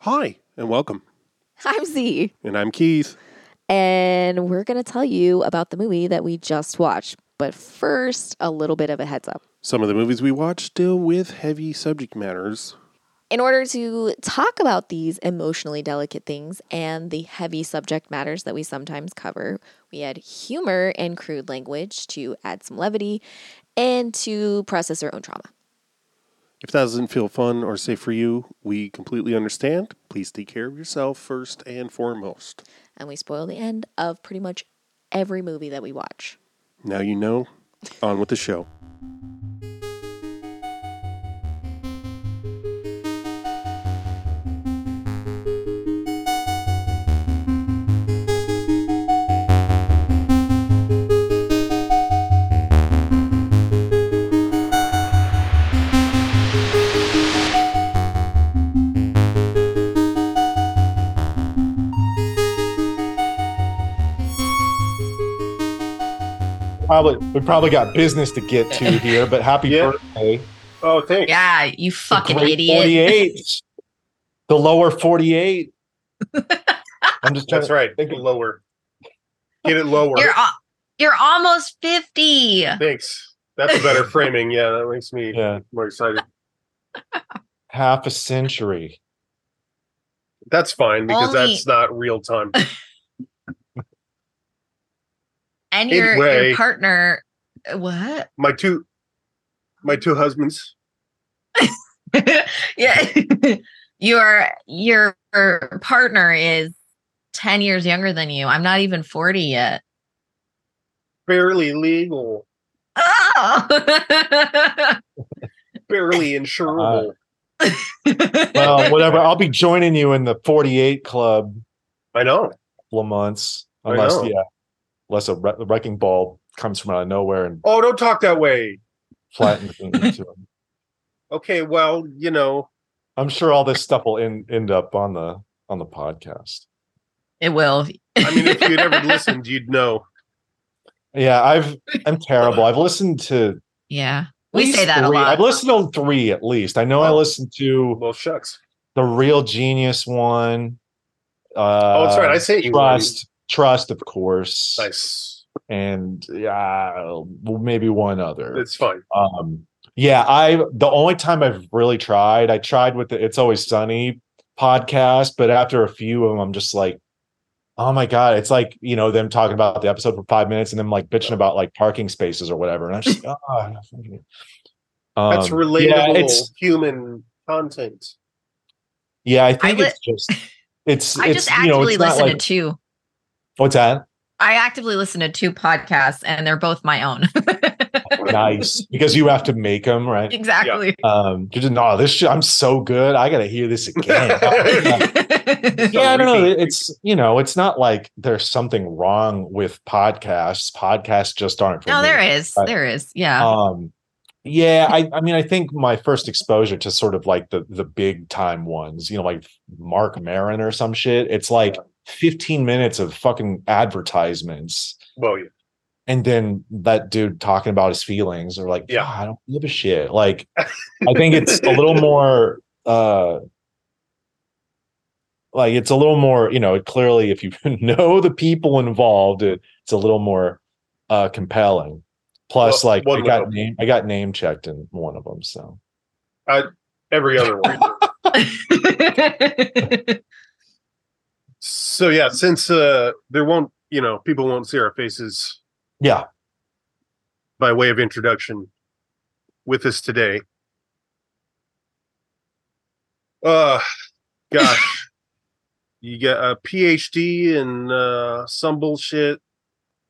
Hi, and welcome. I'm Z, And I'm Keith. and we're going to tell you about the movie that we just watched. But first, a little bit of a heads up. Some of the movies we watch deal with heavy subject matters. In order to talk about these emotionally delicate things and the heavy subject matters that we sometimes cover, we add humor and crude language to add some levity and to process our own trauma. If that doesn't feel fun or safe for you, we completely understand. Please take care of yourself first and foremost. And we spoil the end of pretty much every movie that we watch. Now you know. On with the show. Probably we probably got business to get to here, but happy Yeah. birthday. Oh, thanks. Yeah, you fucking great idiot. 48. The lower 48. I'm just trying That's to right. think Get of- lower. Get it lower. You're al- you're almost 50. Thanks. That's a better framing. Yeah, that makes me Yeah. more excited. half a century. That's fine because Only- that's not real time. And your Anyway. your partner uh, what? My two my two husbands. yeah. your your partner is 10 years younger than you. I'm not even 40 yet. Barely legal. Oh. Barely insurable. Well, whatever. I'll be joining you in the 48 club I know. couple of months. I Unless, know. yeah, unless a wre- wrecking ball comes from out of nowhere and Oh, don't talk that way. flattens me into him. Okay, well, you know, I'm sure all this stuff will end, end up on the on the podcast. it will. I mean, if you'd ever listened, you'd know. Yeah, I've I'm terrible. I've listened to yeah. We say that a lot. I've listened to three at least. I know I Oh. listened to Well, shucks. the Real Genius one. Uh, Oh, that's right. I sent you trust, trust, of course, Nice. and yeah, well, maybe one other. It's fine. Um, yeah, I the only time I've really tried, I tried with the It's Always Sunny podcast, but after a few of them, I'm just like, oh my god, it's like you know them talking about the episode for five minutes and then like bitching about like parking spaces or whatever, and I'm just oh, um, That's yeah, it's human content. yeah, I think li- it's just it's I it's just you know actively it's not listen like to two. What's that I actively listen to two podcasts and they're both my own. nice because you have to make them right. exactly. Um, you just no, this shit, I'm so good. I gotta hear this again. yeah, I don't know. It's you know, it's not like there's something wrong with podcasts. Podcasts just aren't. For no, me. there is. But, There is. Yeah. Um, yeah, I, I mean, I think my first exposure to sort of like the the big time ones, you know, like Marc Maron or some shit. It's like 15 minutes of fucking advertisements, Well, yeah. and then that dude talking about his feelings, or like, Yeah. yeah, I don't give a shit. Like, I think it's a little more. uh like it's a little more, you know, clearly if you know the people involved, it, it's a little more uh compelling. Plus, Well, like I got hope. name I got name checked in one of them. So Every other one. so yeah, since uh there won't, you know, people won't see our faces yeah, by way of introduction with us today. Uh gosh. You got a PhD in uh some bullshit,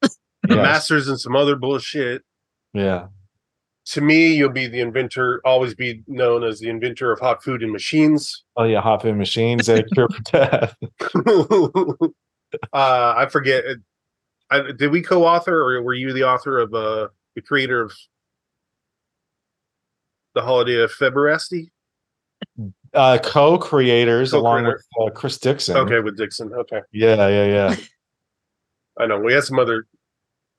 a yes, master's in some other bullshit. yeah, To me, you'll be the inventor, always be known as the inventor of hot food and machines. oh yeah, hop in machines that cure for death. uh, I forget. uh, I, did we co-author, or were you the author of uh, the creator of the holiday of February? Uh, co-creators along with uh, Chris Dixon. Okay, with Dixon. Okay, Yeah, yeah, yeah. I know we had some other.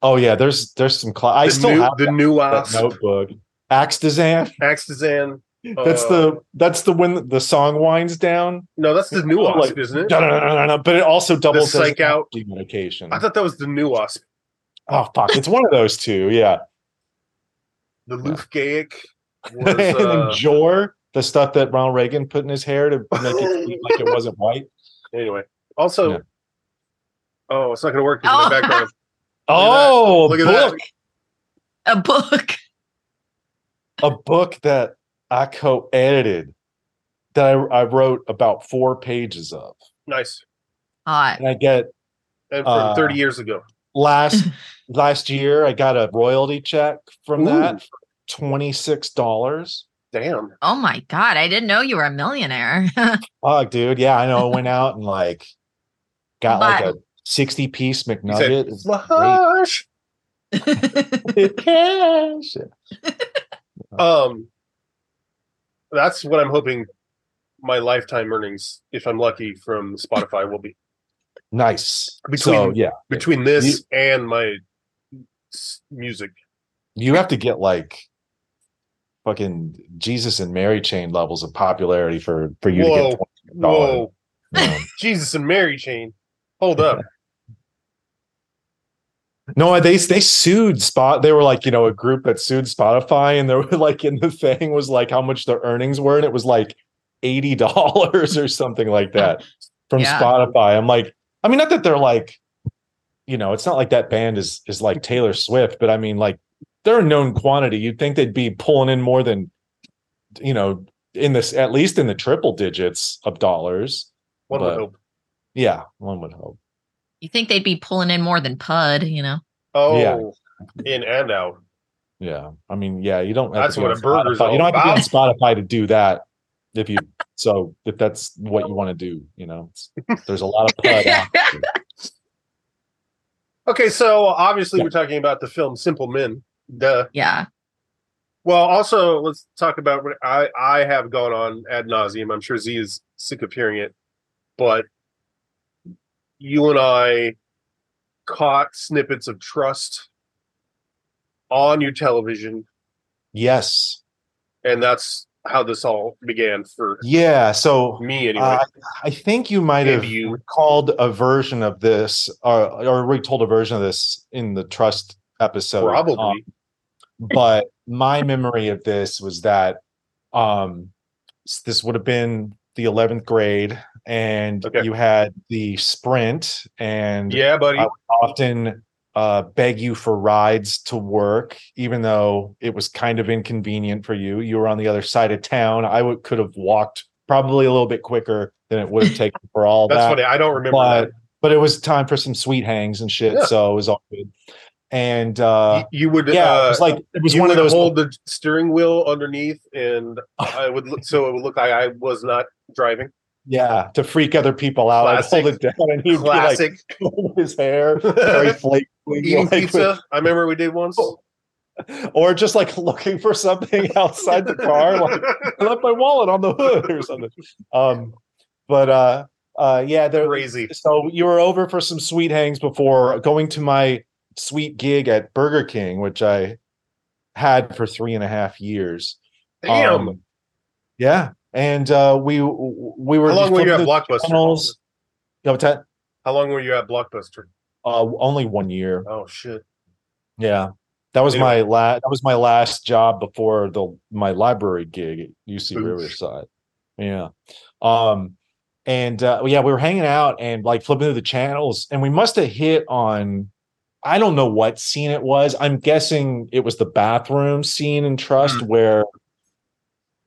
Oh yeah, there's there's some. Cl- I the still new, have the that nuance. notebook. Axtazan. Axtazan. That's Uh, the that's the when the song winds down. no, that's the new Like, wasp, isn't it? But it also doubles as psych out- allergy medication. I thought that was the new wasp. Oh fuck! It's one of those two. Yeah. The Lufgaic was and then uh, Jor, the stuff that Ronald Reagan put in his hair to make it seem like it wasn't white. anyway. Also, Yeah. oh, it's not going to work. 'cause of my Oh. background. Oh, Look a at that. book, A book. a book that I co-edited that I, I wrote about four pages of, Nice. and I get And from Uh, 30 years ago. last last year I got a royalty check from Ooh. that for twenty six dollars. Damn. Oh my god! I didn't know you were a millionaire. Fuck, dude. Yeah, I know. I went out and like got like a But- sixty piece He McNugget. said, It's Cash. Um, that's what I'm hoping my lifetime earnings, if I'm lucky, from Spotify will be Nice. Between- so yeah, between this and my music. you have to get like fucking Jesus and Mary chain levels of popularity for for you to Whoa, get. whoa, $20. Jesus and Mary chain. Hold up. No, they they sued Spot. They were like, you know, a group that sued Spotify, and they were like, in the thing was like how much their earnings were, and it was like eighty dollars or something like that from Yeah. Spotify. I'm like, I mean, not that they're like, you know, it's not like that band is is like Taylor Swift, but I mean, like they're a known quantity. You'd think they'd be pulling in more than, you know, in this at least in the triple digits of dollars. One But- would hope. Yeah, one would hope. you think they'd be pulling in more than Pud? You know. Oh, Yeah. in and out. Yeah, I mean, yeah, you don't. Have That's to be what a burger's all You don't have to be on Spotify to do that. If you so, if that's what you want to do, you know, it's, there's a lot of pud. Okay, so obviously we're talking about the film Simple Men. Duh. yeah. Well, also let's talk about what I I have gone on ad nauseum. I'm sure Z is sick of hearing it, but you and I caught snippets of trust on your television, Yes, and that's how this all began for yeah. So me anyway. uh, I think you might Maybe have you- recalled a version of this, or or retold a version of this in the trust episode. Probably. Um, but my memory of this was that um this would have been the 11th grade and Okay. you had the sprint and yeah, buddy. I would often uh, beg you for rides to work, even though it was kind of inconvenient for you. You were on the other side of town. I would could have walked probably a little bit quicker than it would have taken for all That's that. funny. I don't remember But that. but it was time for some sweet hangs and shit, Yeah. so it was all good. And uh, You, you would yeah, uh, it was like it was one of those. hold the steering wheel underneath, and I would look so it would look like I was not driving. Yeah, to freak other people out. I'd hold it down and he'd Classic be like his hair very flaky. eating like, pizza. I remember we did once. or just like looking for something outside the car, like I left my wallet on the hood or something. Um, but uh, uh, yeah, there. Crazy. So you were over for some sweet hangs before going to my sweet gig at Burger King, which I had for three and a half years. Damn. Um, yeah, and uh, we we were. How long were you at Blockbuster? channels. You know, that? How long were you at Blockbuster? Uh, only one year. Oh shit. Yeah, that was Anyway. my last. That was my last job before the my library gig at UC Oof. Riverside. Yeah, um, and uh, yeah, we were hanging out and like flipping through the channels, and we must have hit on. I don't know what scene it was. I'm guessing it was the bathroom scene in Trust where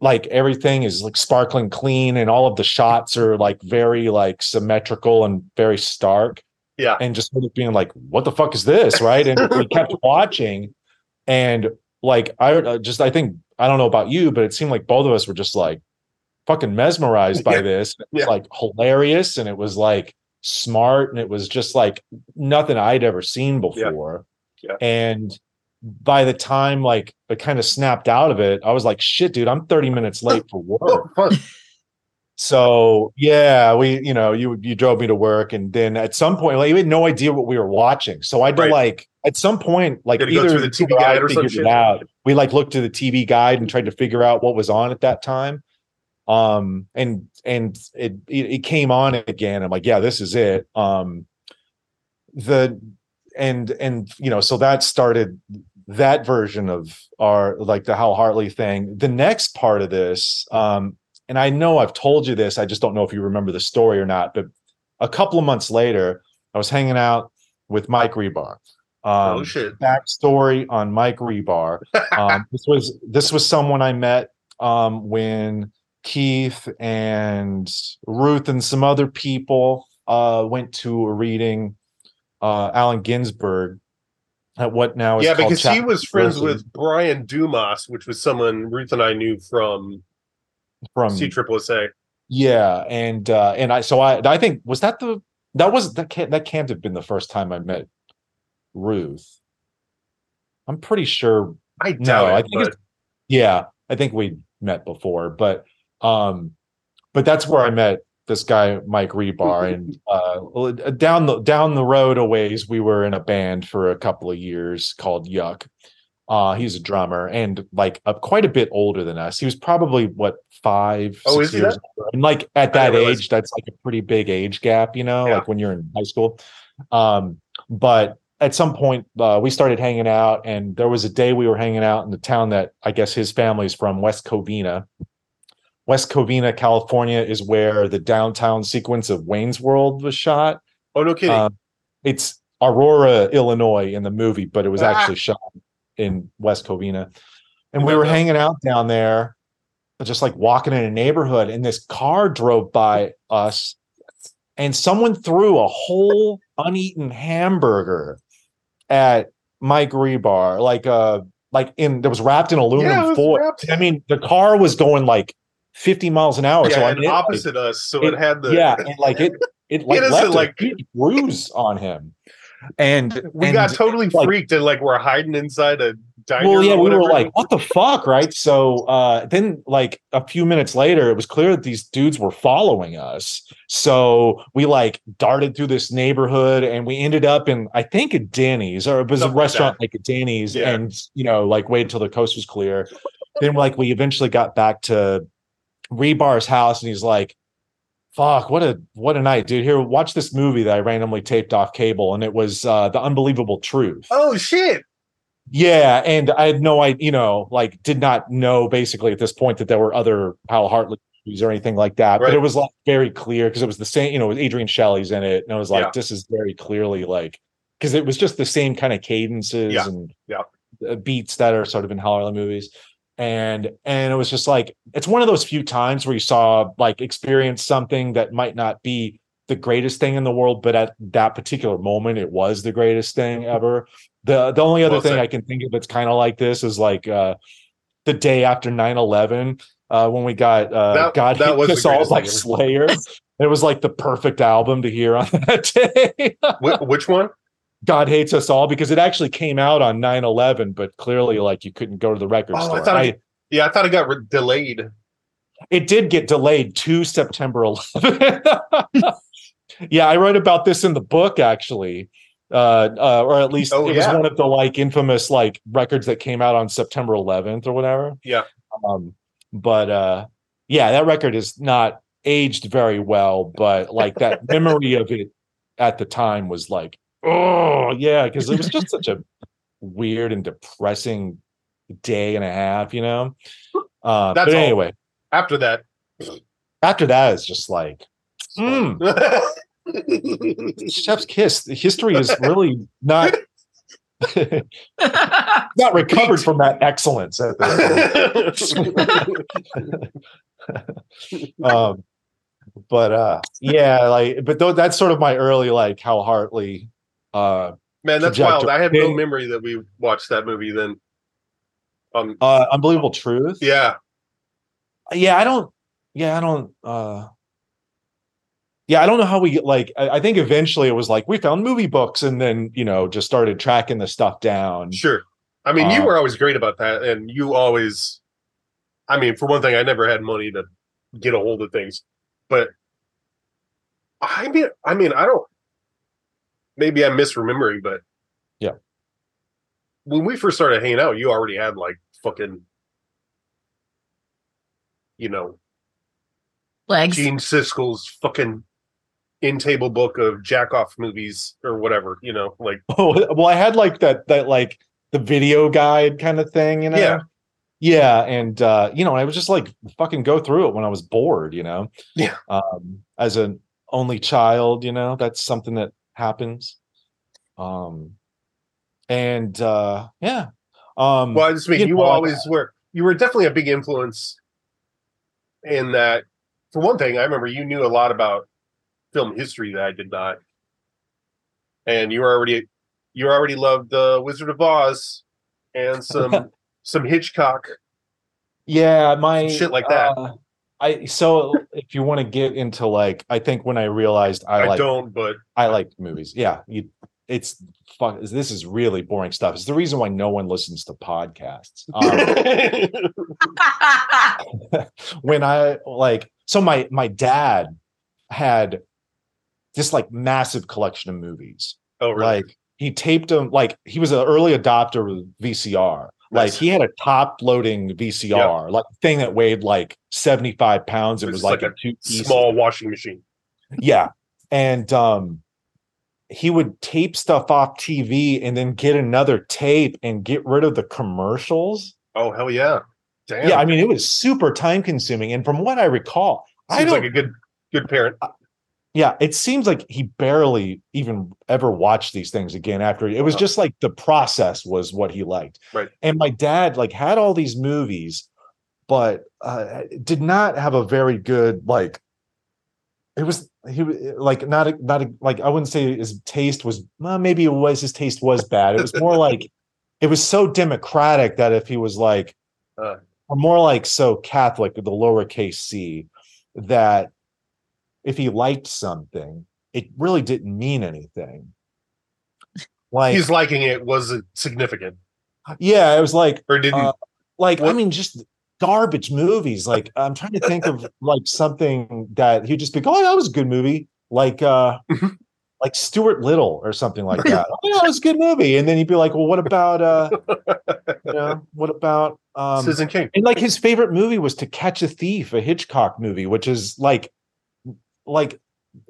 like everything is like sparkling clean and all of the shots are like very like symmetrical and very stark Yeah. and just sort of being like, "What the fuck is this?" Right? And we kept watching, and like I uh, just I think I don't know about you, but it seemed like both of us were just like fucking mesmerized by Yeah. this. It was Yeah. like hilarious, and it was like smart, and it was just like nothing I'd ever seen before. Yeah. And by the time like I kind of snapped out of it, I was like, "Shit, dude, I'm 30 minutes late for work." So yeah, we you know you you drove me to work, and then at some point, like you had no idea what we were watching. So I had to Right. like at some point, like You had to go either the TV guide or figured it out. We like looked to the TV guide and tried to figure out what was on at that time. Um and and it it, it came on again. I'm like, yeah, this is it. Um the and and you know, so that started that version of our like the Hal Hartley thing. The next part of this, um, and I know I've told you this, I just don't know if you remember the story or not, but a couple of months later, I was hanging out with Mike Rebar. Um, oh shit. backstory on Mike Rebar. Um, this was this was someone I met um, when Keith and Ruth and some other people uh, went to a reading. Uh, Allen Ginsberg at what now is Yeah, because he was friends with Brian Dumas, which was someone Ruth and I knew from from C Triple A. Yeah, and uh and I so I I think was that the that was that can't that can't have been the first time I met Ruth. I'm pretty sure I no, doubt I think but it's yeah, I think we met before, but um but that's where I met this guy Mike Rebar and uh down the down the road a ways we were in a band for a couple of years called Yuck. Uh he's a drummer and like uh, quite a bit older than us. He was probably what five Oh, six years older. and like at that didn't realize- age that's like a pretty big age gap, you know, Yeah. like when you're in high school. Um but at some point uh, we started hanging out and there was a day we were hanging out in the town that i guess his family's from west covina west covina california is where the downtown sequence of wayne's world was shot oh no kidding. um, it's aurora illinois in the movie but it was Ah. actually shot in west covina and we were hanging out down there just like walking in a neighborhood and this car drove by us and someone threw a whole uneaten hamburger at Mike Rebar, like uh like in that was wrapped in aluminum Yeah, foil. I mean, the car was going like 50 miles an hour. yeah, so I and mean, it, opposite us, so it, it- had the yeah, and like it it like It left isn't a like- huge bruise on him. And we and, got totally like- freaked and like we're hiding inside a diner. well, yeah, or we were like, what the fuck, right? So uh then like a few minutes later, it was clear that these dudes were following us. So we like darted through this neighborhood and we ended up in I think a Denny's or it was Something a restaurant like a Denny's Yeah. and you know, like wait until the coast was clear. then like we eventually got back to Rebar's house and he's like, fuck, what a what a night, dude. Here, watch this movie that I randomly taped off cable, and it was uh The Unbelievable Truth. oh shit. Yeah, and I had no idea, you know, like did not know basically at this point that there were other Hal Hartley movies or anything like that. But it was like very clear because it was the same, you know, Adrienne Shelly's in it, and I was like, Yeah. this is very clearly like because it was just the same kind of cadences Yeah. and Yeah. beats that are sort of in Hal Hartley movies. And and it was just like it's one of those few times where you saw like experience something that might not be the greatest thing in the world, but at that particular moment, it was the greatest thing ever. The the only other Well thing said. I can think of that's kind of like this is like uh the day after 9-11, uh when we got uh That- God that was Us All greatest by thing ever. Slayer. it was like the perfect album to hear on that day. Wh- which one? God Hates Us All because it actually came out on 9-11, but clearly like you couldn't go to the record Oh, I store. thought I- it- Yeah, I thought it got re- delayed. it did get delayed to September 11th. yeah, I wrote about this in the book actually. Uh, uh, or at least Oh, it was one of the like infamous like records that came out on September 11th or whatever. Yeah. Um, but uh, yeah, that record is not aged very well, but like that memory of it at the time was like, oh yeah, because it was just such a weird and depressing day and a half, you know. Uh, That's but all. anyway, After that, after that it's just like mm, chef's kiss history is really not not recovered from that excellence at this point. um but uh yeah like but though that's sort of my early like hal hartley uh Man, that's wild. I have no memory that we watched that movie then. Um, uh unbelievable truth yeah, yeah i don't yeah i don't uh yeah i don't know how we like I, I think eventually it was like we found movie books and then you know just started tracking the stuff down sure. I mean, you Uh, were always great about that, and you always. I mean, for one thing, I never had money to get a hold of things, but I mean, I mean, I don't. Maybe I'm misremembering, but Yeah. when we first started hanging out, you already had like fucking, you know, Legs. Gene Siskel's fucking in table book of jack off movies or whatever. You know, like Oh, well, I had like that that like the video guide kind of thing, you know. Yeah. Yeah, and uh, you know, I was just like fucking go through it when I was bored, you know. Yeah. Um, as an only child, you know, that's something that happens. Um, and uh, yeah. Um, Well, I just mean You you, know, always were. You were definitely a big influence in that. For one thing, I remember you knew a lot about film history that I did not, and you were already you already loved the Wizard of Oz and some some Hitchcock. yeah, my Shit like that. uh, I so if you want to get into like, I think when I realized I, I, like don't, but I like movies. Yeah, you, it's fuck. This is really boring stuff. It's the reason why no one listens to podcasts. Um, when I like, so my my dad had this like massive collection of movies. oh really? Like he taped them. Like he was an early adopter of VCR. Like Nice. he had a top loading VCR, like thing that weighed like seventy five pounds. It It was, was like, like a two Small washing machine. yeah. And um he would tape stuff off TV and then get another tape and get rid of the commercials. Oh hell yeah! Damn. Yeah, I mean it was super time consuming. And from what I recall, I don't like a good good parent. Yeah, it seems like he barely even ever watched these things again after it was Uh-huh. just like the process was what he liked. Right. And my dad like had all these movies, but uh did not have a very good like it was he was like not a, not a, like I wouldn't say his taste was well, maybe it was his taste was bad. It was more like it was so democratic that if he was like Uh. or more like so Catholic, the lowercase c, that if he liked something, it really didn't mean anything. Like He's liking it wasn't significant, yeah, it was like or did uh, like I mean just garbage movies. Like I'm trying to think of like something that he'd just be oh that was a good movie. Like uh Mhm. like Stuart Little or something like that. oh, that was a good movie. And then he'd be like, well, what about uh you know, what about um Citizen Kane. and like his favorite movie was To Catch a Thief, a Hitchcock movie, which is like, like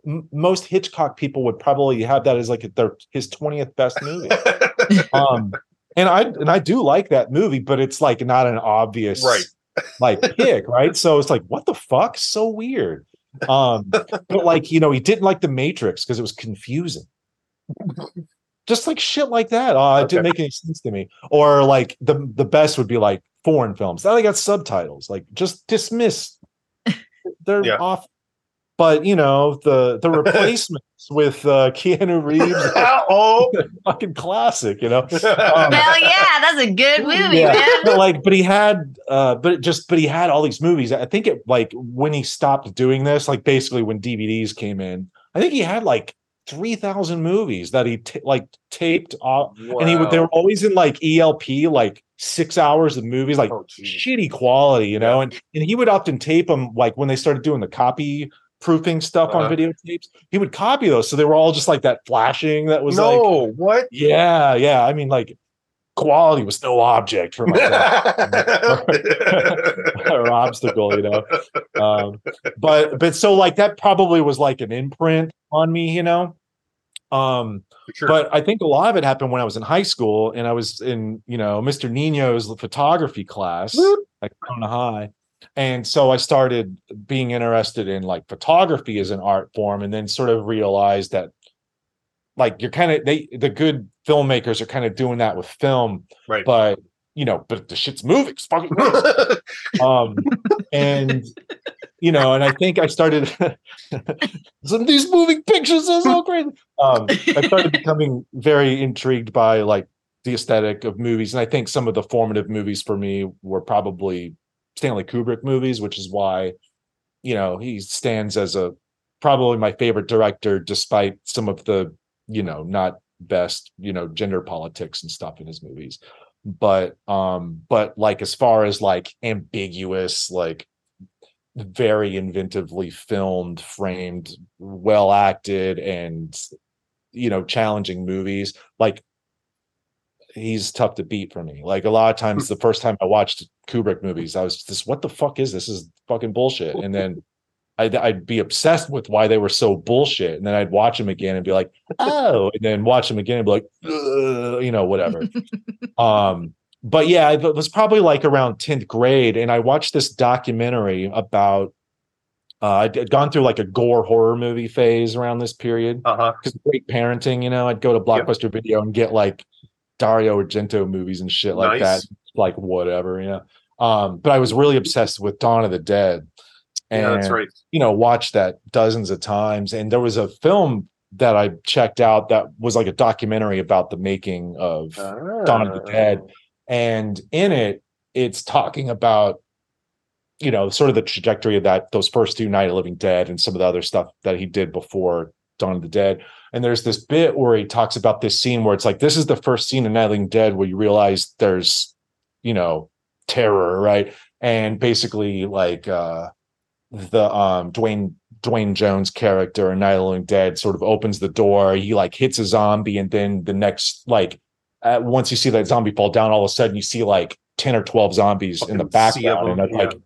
m- most Hitchcock people would probably have that as like their his twentieth best movie. Um, and I and I do like that movie, but it's like not an obvious Right. like pick, right? So it's like, what the fuck? So weird. Um, but like you know, he didn't like the Matrix because it was confusing. Just like shit like that. Uh, it didn't make any sense to me. Or like the the best would be like foreign films. Now they got subtitles. Like just dismiss. They're Yeah. off. But you know the the replacements with uh, Keanu Reeves, oh, fucking classic. You know, Um, Hell yeah, that's a good movie, yeah. man. But like, but he had, uh, but just, but he had all these movies. I think it like when he stopped doing this, like basically when DVDs came in, I think he had like three thousand movies that he t- like taped off, and he would. They were always in like ELP, like six hours of movies, like Oh, shitty quality, you know. And and he would often tape them like when they started doing the copy proofing stuff on Uh-huh. videotapes. He would copy those, so they were all just like that flashing. That was like, no, what? yeah, yeah. I mean, like quality was no object for my or obstacle, you know. Um, but but so like that probably was like an imprint on me, you know. Um, sure. but I think a lot of it happened when I was in high school and I was in, you know, Mr. Nino's photography class Whoop. at Corona High. And so I started being interested in like photography as an art form and then sort of realized that like you're kind of they the good filmmakers are kind of doing that with film, right. but you know, but the shit's moving. Fucking um and you know and i think i started some of these moving pictures are so great um i started becoming very intrigued by like the aesthetic of movies and i think some of the formative movies for me were probably stanley kubrick movies which is why you know he stands as a probably my favorite director despite some of the you know not best you know gender politics and stuff in his movies but um but like as far as like ambiguous like very inventively filmed, framed, well acted, and you know, challenging movies. Like he's tough to beat for me. Like a lot of times, the first time I watched Kubrick movies, I was just, "What the fuck is this? This is fucking bullshit." And then I'd, I'd be obsessed with why they were so bullshit, and then I'd watch them again and be like, "Oh," and then watch them again and be like, you know, whatever. um, but yeah, it was probably like around tenth grade, and I watched this documentary about. Uh, I'd, I'd gone through like a gore horror movie phase around this period because great parenting, you know, I'd go to Blockbuster Video and get like Dario Argento movies and shit like Nice. that, like whatever, you know. Um, but I was really obsessed with Dawn of the Dead, and Yeah, that's right. you know, watched that dozens of times. And there was a film that I checked out that was like a documentary about the making of Dawn of the Dead, and in it, it's talking about you know sort of the trajectory of that those first two Night of Living Dead and some of the other stuff that he did before Dawn of the Dead. And there's this bit where he talks about this scene where it's like this is the first scene in Night the Living Dead where you realize there's you know terror, right? And basically like uh the um Duane Duane Jones character in Night the Living Dead sort of opens the door. He like hits a zombie, and then the next like uh, once you see that zombie fall down, all of a sudden you see like ten or twelve zombies in the Fucking sea of background, and I'm like,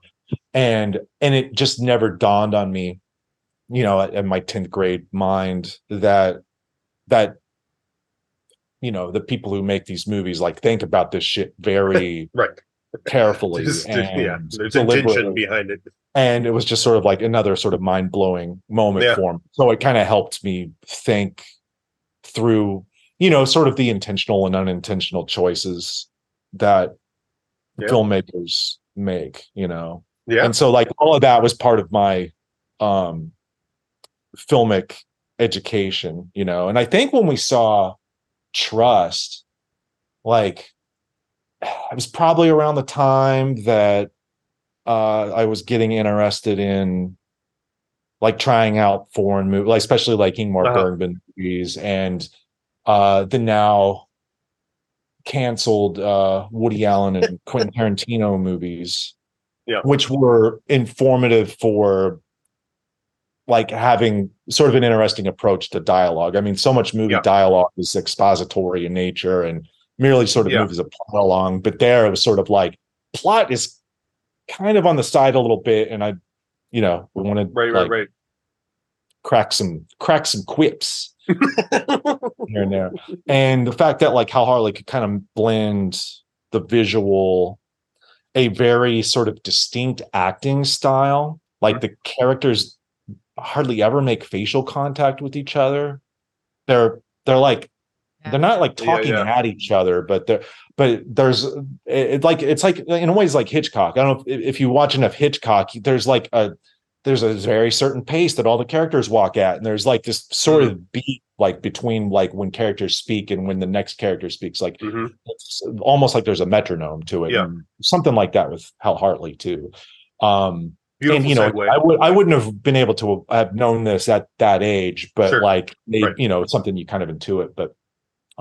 and and it just never dawned on me, you know, in my tenth grade mind that that you know the people who make these movies like think about this shit very Right. carefully Just- and yeah. There's intention behind it. and it was just sort of like another sort of mind-blowing moment Yeah. for me so it kind of helped me think through you know sort of the intentional and unintentional choices that Yeah. filmmakers make you know Yeah. and so like all of that was part of my um filmic education you know and i think when we saw trust like it was probably around the time that uh i was getting interested in like trying out foreign movies like especially like ingmar Uh-huh. bergman movies and uh the now canceled uh woody allen and quentin tarantino movies Yeah. which were informative for like having sort of an interesting approach to dialogue. I mean, so much movie Yeah. dialogue is expository in nature and merely sort of Yeah. moves a plot along. But there it was sort of like plot is kind of on the side a little bit, and I, you know, we want to Right, like, right, crack some crack some quips here and there. And the fact that like Hal Hartley could kind of blend the visual, a very sort of distinct acting style. Like mm-hmm. the characters hardly ever make facial contact with each other. They're they're like they're not like talking yeah. at each other, but they're but there's it, it like it's like in a way it's like Hitchcock. I don't know if, if you watch enough Hitchcock, there's like a there's a very certain pace that all the characters walk at, and there's like this sort Mm-hmm. of beat like between like when characters speak and when the next character speaks. Like Mhm. it's almost like there's a metronome to it. Yeah. something like that with Hal Hartley too. Um, Beautiful and you know, segue. I would I wouldn't have been able to have known this at that age, but Sure. like they, Right. you know, it's something you kind of intuit. But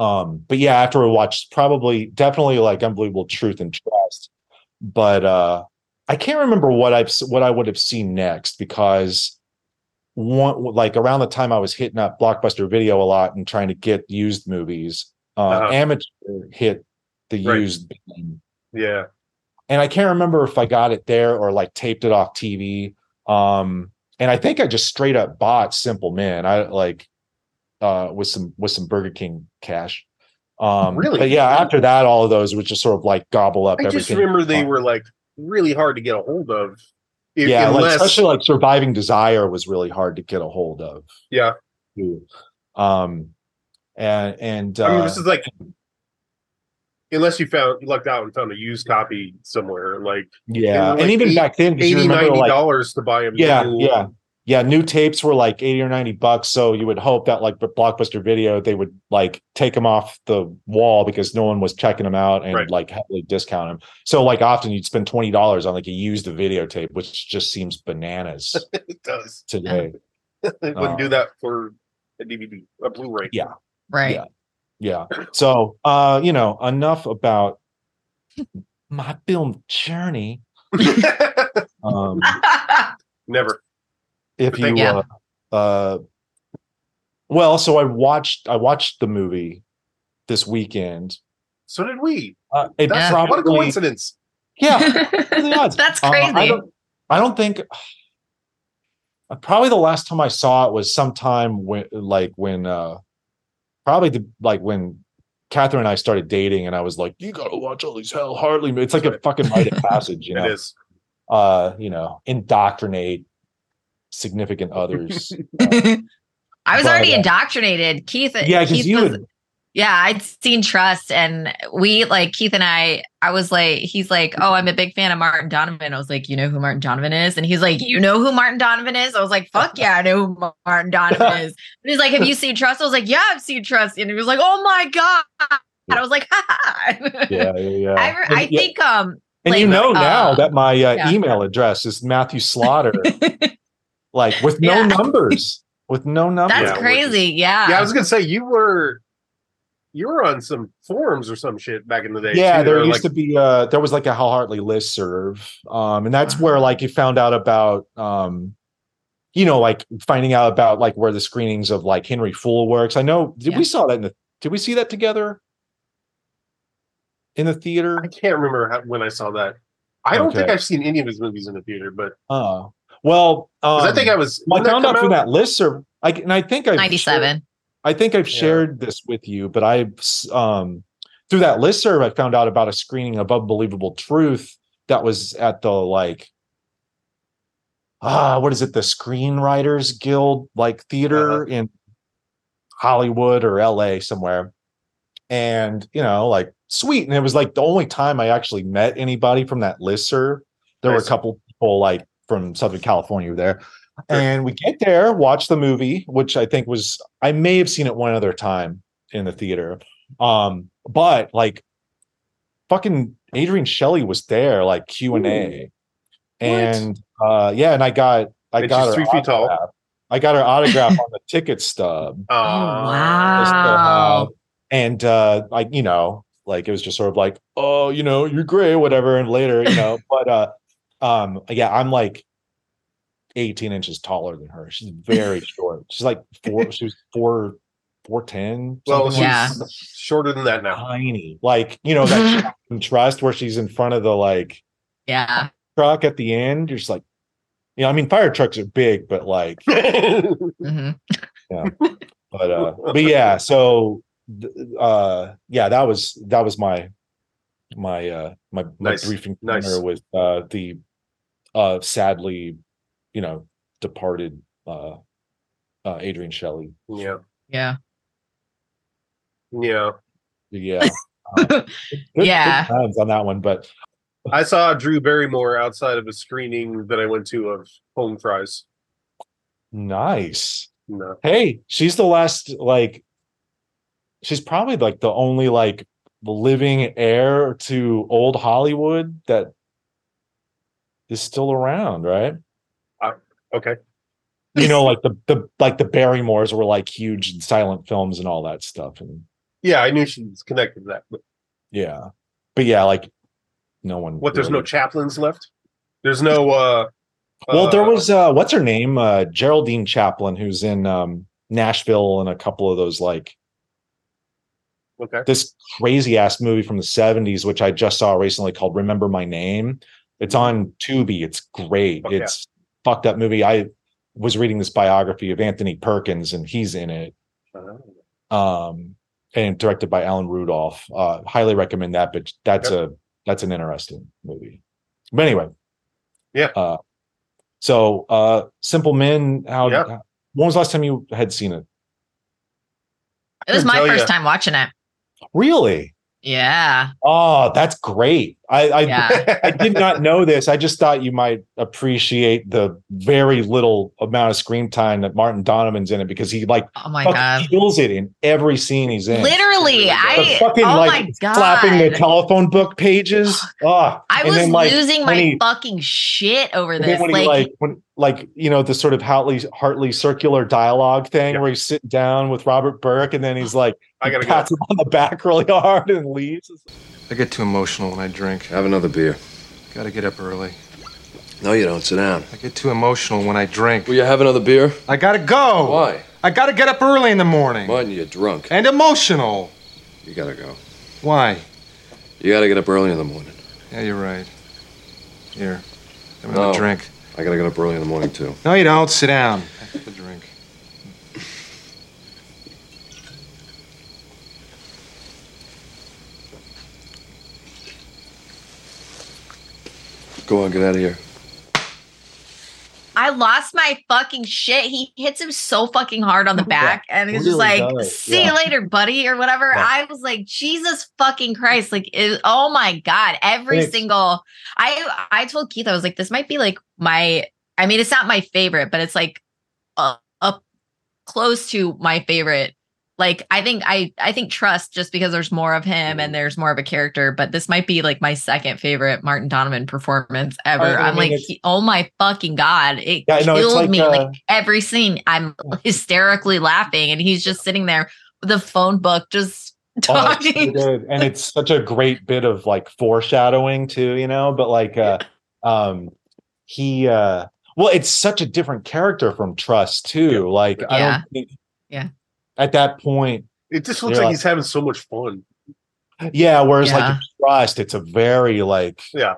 um, but yeah, after we watched probably definitely like unbelievable truth and trust. But uh I can't remember what I've what I would have seen next because one like around the time I was hitting up Blockbuster Video a lot and trying to get used movies, uh, Uh-huh. Amateur hit the Right. used bin yeah. And I can't remember if I got it there or like taped it off TV. Um, and I think I just straight up bought Simple Men. I like uh with some with some Burger King cash. Um Really? but yeah, after that, all of those would just sort of like gobble up I just remember they were like really hard to get a hold of. If- yeah, like, especially like Surviving Desire was really hard to get a hold of. yeah. Um and and uh, I mean, this is like unless you found you lucked out and found a used copy somewhere, like yeah, like and even eight- back then you 80 remember, 90 like, dollars to buy them. yeah yeah yeah new tapes were like 80 or 90 bucks so you would hope that like blockbuster video they would like take them off the wall because no one was checking them out and Right. like heavily discount them so like often you'd spend $20 on like a used videotape which just seems bananas it does. today They wouldn't Uh, do that for a DVD, a Blu-ray. Yeah. Right. Yeah. Yeah so uh you know enough about my film journey um Never. if you Thank you. uh, uh well so i watched i watched the movie this weekend So did we. uh, it That's Yeah. what a coincidence. yeah what are? That's Uh, crazy. I, don't, I don't think uh, probably the last time i saw it was sometime when like when uh probably the like when catherine and i started dating and i was like you gotta watch all these hal hartley it's like a fucking rite of passage you know It is. uh you know indoctrinate significant others I was But, already uh, indoctrinated. Keith, yeah because Keith you was, had yeah, I'd seen Trust, and we like Keith and I. I was like, he's like, oh, I'm a big fan of Martin Donovan. I was like, you know who Martin Donovan is? And he's like, you know who Martin Donovan is? I was like, fuck yeah, I know who Martin Donovan is. And he's like, have you seen Trust? I was like, yeah, I've seen Trust. And he was like, oh my god. And I was like, ha ha. yeah yeah, yeah. I, re- And- I yeah, think um And you know now uh, that my uh, yeah. email address is Matthew Slaughter, like with no Yeah. numbers, with no numbers. that's crazy. Yeah. Yeah, I was gonna say you were you were on some forums or some shit back in the day. yeah, too. there They used like, to be uh there was like a Hal Hartley list serve. Um and that's where like you found out about um you know like finding out about like where the screenings of like Henry Fool works. I know did Yeah. we saw that in the did we see that together in the theater? I can't remember how, when I saw that. I don't think I've seen any of his movies in the theater, but Uh well, um, I think I was. well, I when that found out come through that list serve. I and I think I 97. I think I've Yeah. shared this with you, but I um through that listserv I found out about a screening of Unbelievable Truth that was at the like ah what is it the Screenwriters Guild like theater Uh-huh. in Hollywood or LA somewhere. And you know, like sweet. And it was like the only time I actually met anybody from that listserv. There were a couple people like from Southern California there. And we get there, watch the movie, which I think was I may have seen it one other time in the theater. Um, but like fucking Adrienne Shelly was there, like Q and A. And uh yeah, and I got I And got her three feet tall. autograph. I got her autograph on the ticket stub. I still wow. And uh like, you know, like it was just sort of like, oh, you know, you're great, whatever. And later, you know, but uh um yeah, I'm like 18 inches taller than her. She's very short. She's like four, she was four, four ten. well, she's Yeah. shorter than that now. tiny. Like, you know, that shot in trust where she's in front of the like Yeah. truck at the end. You're just like, you know, I mean, fire trucks are big, but like, hmm but uh, but yeah, so uh, yeah, that was that was my my uh my, my Nice, brief encounter nice. with uh the uh sadly, you know, departed uh uh Adrienne Shelly. yeah, Yeah. yeah. Yeah. Uh, good- good times on that one, but I saw Drew Barrymore outside of a screening that I went to of Home Fries. nice. No, Hey, she's the last like she's probably like the only like living heir to old Hollywood that is still around, right? Okay. You know, like the the like the Barrymores were like huge in silent films and all that stuff. And Yeah, I knew she was connected to that. But yeah. But yeah, like no one what? There's no really- Chaplins left. There's no. uh Well, there uh, was uh what's her name? Uh Geraldine Chaplin, who's in um Nashville and a couple of those like Okay. this crazy ass movie from the 70s, which I just saw recently called Remember My Name. It's on Tubi. It's great. It's fucked up movie. I was reading this biography of Anthony Perkins and he's in it. Uh, Um and directed by Alan Rudolph. Uh highly recommend that, but that's a that's an interesting movie. But anyway. Yeah. Uh so uh Simple Men, how Yeah. when was the last time you had seen it? It was my first ya. time watching it. Really? Yeah. Oh, that's great. I I, Yeah. I did not know this. I just thought you might appreciate the very little amount of screen time that Martin Donovan's in it because he like Oh my god. kills it in every scene he's in. Literally, The I fucking oh like my god. slapping the telephone book pages. Oh, I was then, like, losing my he- fucking shit over this. when Like, he like when like you know the sort of Hartley Hartley circular dialogue thing Yeah. where he's sitting down with Robert Burke and then he's like I gotta go. him on the back really hard and leaves. I get too emotional when I drink. Have another beer. Gotta get up early. No, you don't. Sit down. I get too emotional when I drink. Will you have another beer? I gotta go. Why? I gotta get up early in the morning. Martin, you're drunk. And emotional. You gotta go. Why? You gotta get up early in the morning. Yeah, you're right. Here, have No. drink. I gotta get up early in the morning, too. No, you don't. Sit down. Have a drink. Go on, get out of here. I lost my fucking shit. He hits him so fucking hard on the back, and he's just like, does, "See yeah. you later, buddy," or whatever. Yeah. I was like, "Jesus fucking Christ!" Like, it, oh my god, every It's- single. I I told Keith I was like, "This might be like my. I mean, it's not my favorite, but it's like up up close to my favorite." Like, I think I I think Trust just because there's more of him and there's more of a character, but this might be like my second favorite Martin Donovan performance ever. I- I I'm mean, like, he- oh my fucking god, it Yeah, no, killed like, me. uh, like every scene, I'm hysterically laughing, and he's just sitting there with a phone book, just Oh, so talking. good. and it's such a great bit of like foreshadowing too you know but like uh um he uh well it's such a different character from trust too like i don't think Yeah. At that point It just looks Yeah. like he's having so much fun. yeah whereas like Yeah. in trust it's a very like Yeah.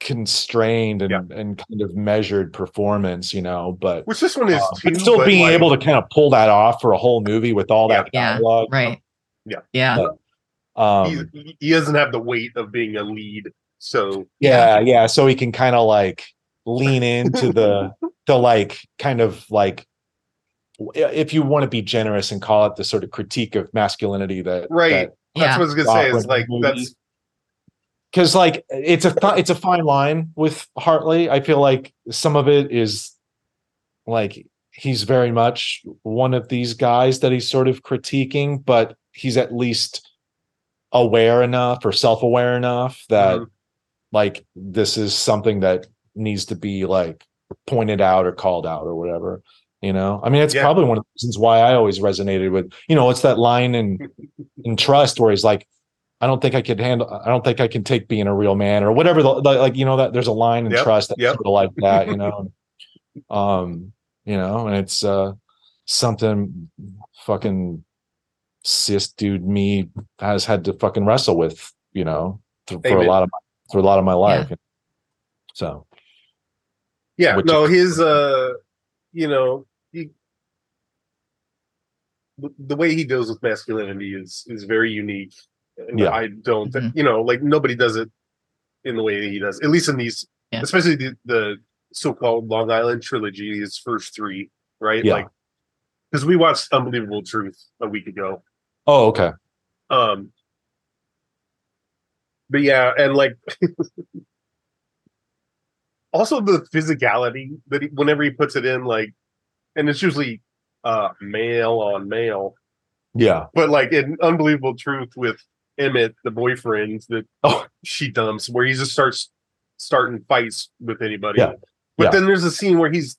constrained and, Yeah. and kind of measured performance you know but Which this one is uh, too. but still being like, able to kind of pull that off for a whole movie with all that Yeah. dialogue right. Yeah. Yeah. um he, he doesn't have the weight of being a lead. So yeah yeah so he can kind of like lean into the the like kind of like if you want to be generous and call it the sort of critique of masculinity that right. that- That's Yeah. what I was gonna say. Is like movie. that's because like it's a fi- it's a fine line with Hartley. I feel like some of it is like he's very much one of these guys that he's sort of critiquing, but he's at least aware enough or self-aware enough that Mhm. like this is something that needs to be like pointed out or called out or whatever. You know, I mean, it's Yeah. probably one of the reasons why I always resonated with, you know, it's that line in in Trust where he's like, I don't think I could handle. I don't think I can take being a real man or whatever. The, the- like you know that there's a line in Yep, Trust that's yep. sort of like that. You know, um, you know, and it's uh something fucking cis dude me has had to fucking wrestle with. You know, th- for a lot of my, for a lot of my life. So yeah. Which no, is- his uh, you know, he, the, the way he deals with masculinity is is very unique. And Yeah. I don't, Mhm. you know, like nobody does it in the way that he does. At least in these, Yeah. especially the, the so-called Long Island trilogy, his first three, right? Yeah. Like, because we watched Unbelievable Truth a week ago. oh okay, Um, but yeah, and like also the physicality that he, whenever he puts it in, like, and it's usually uh male on male, yeah, but like in Unbelievable Truth with Emmett, the boyfriend that Oh. she dumps, where he just starts starting fights with anybody. Yeah. But Yeah. then there's a scene where he's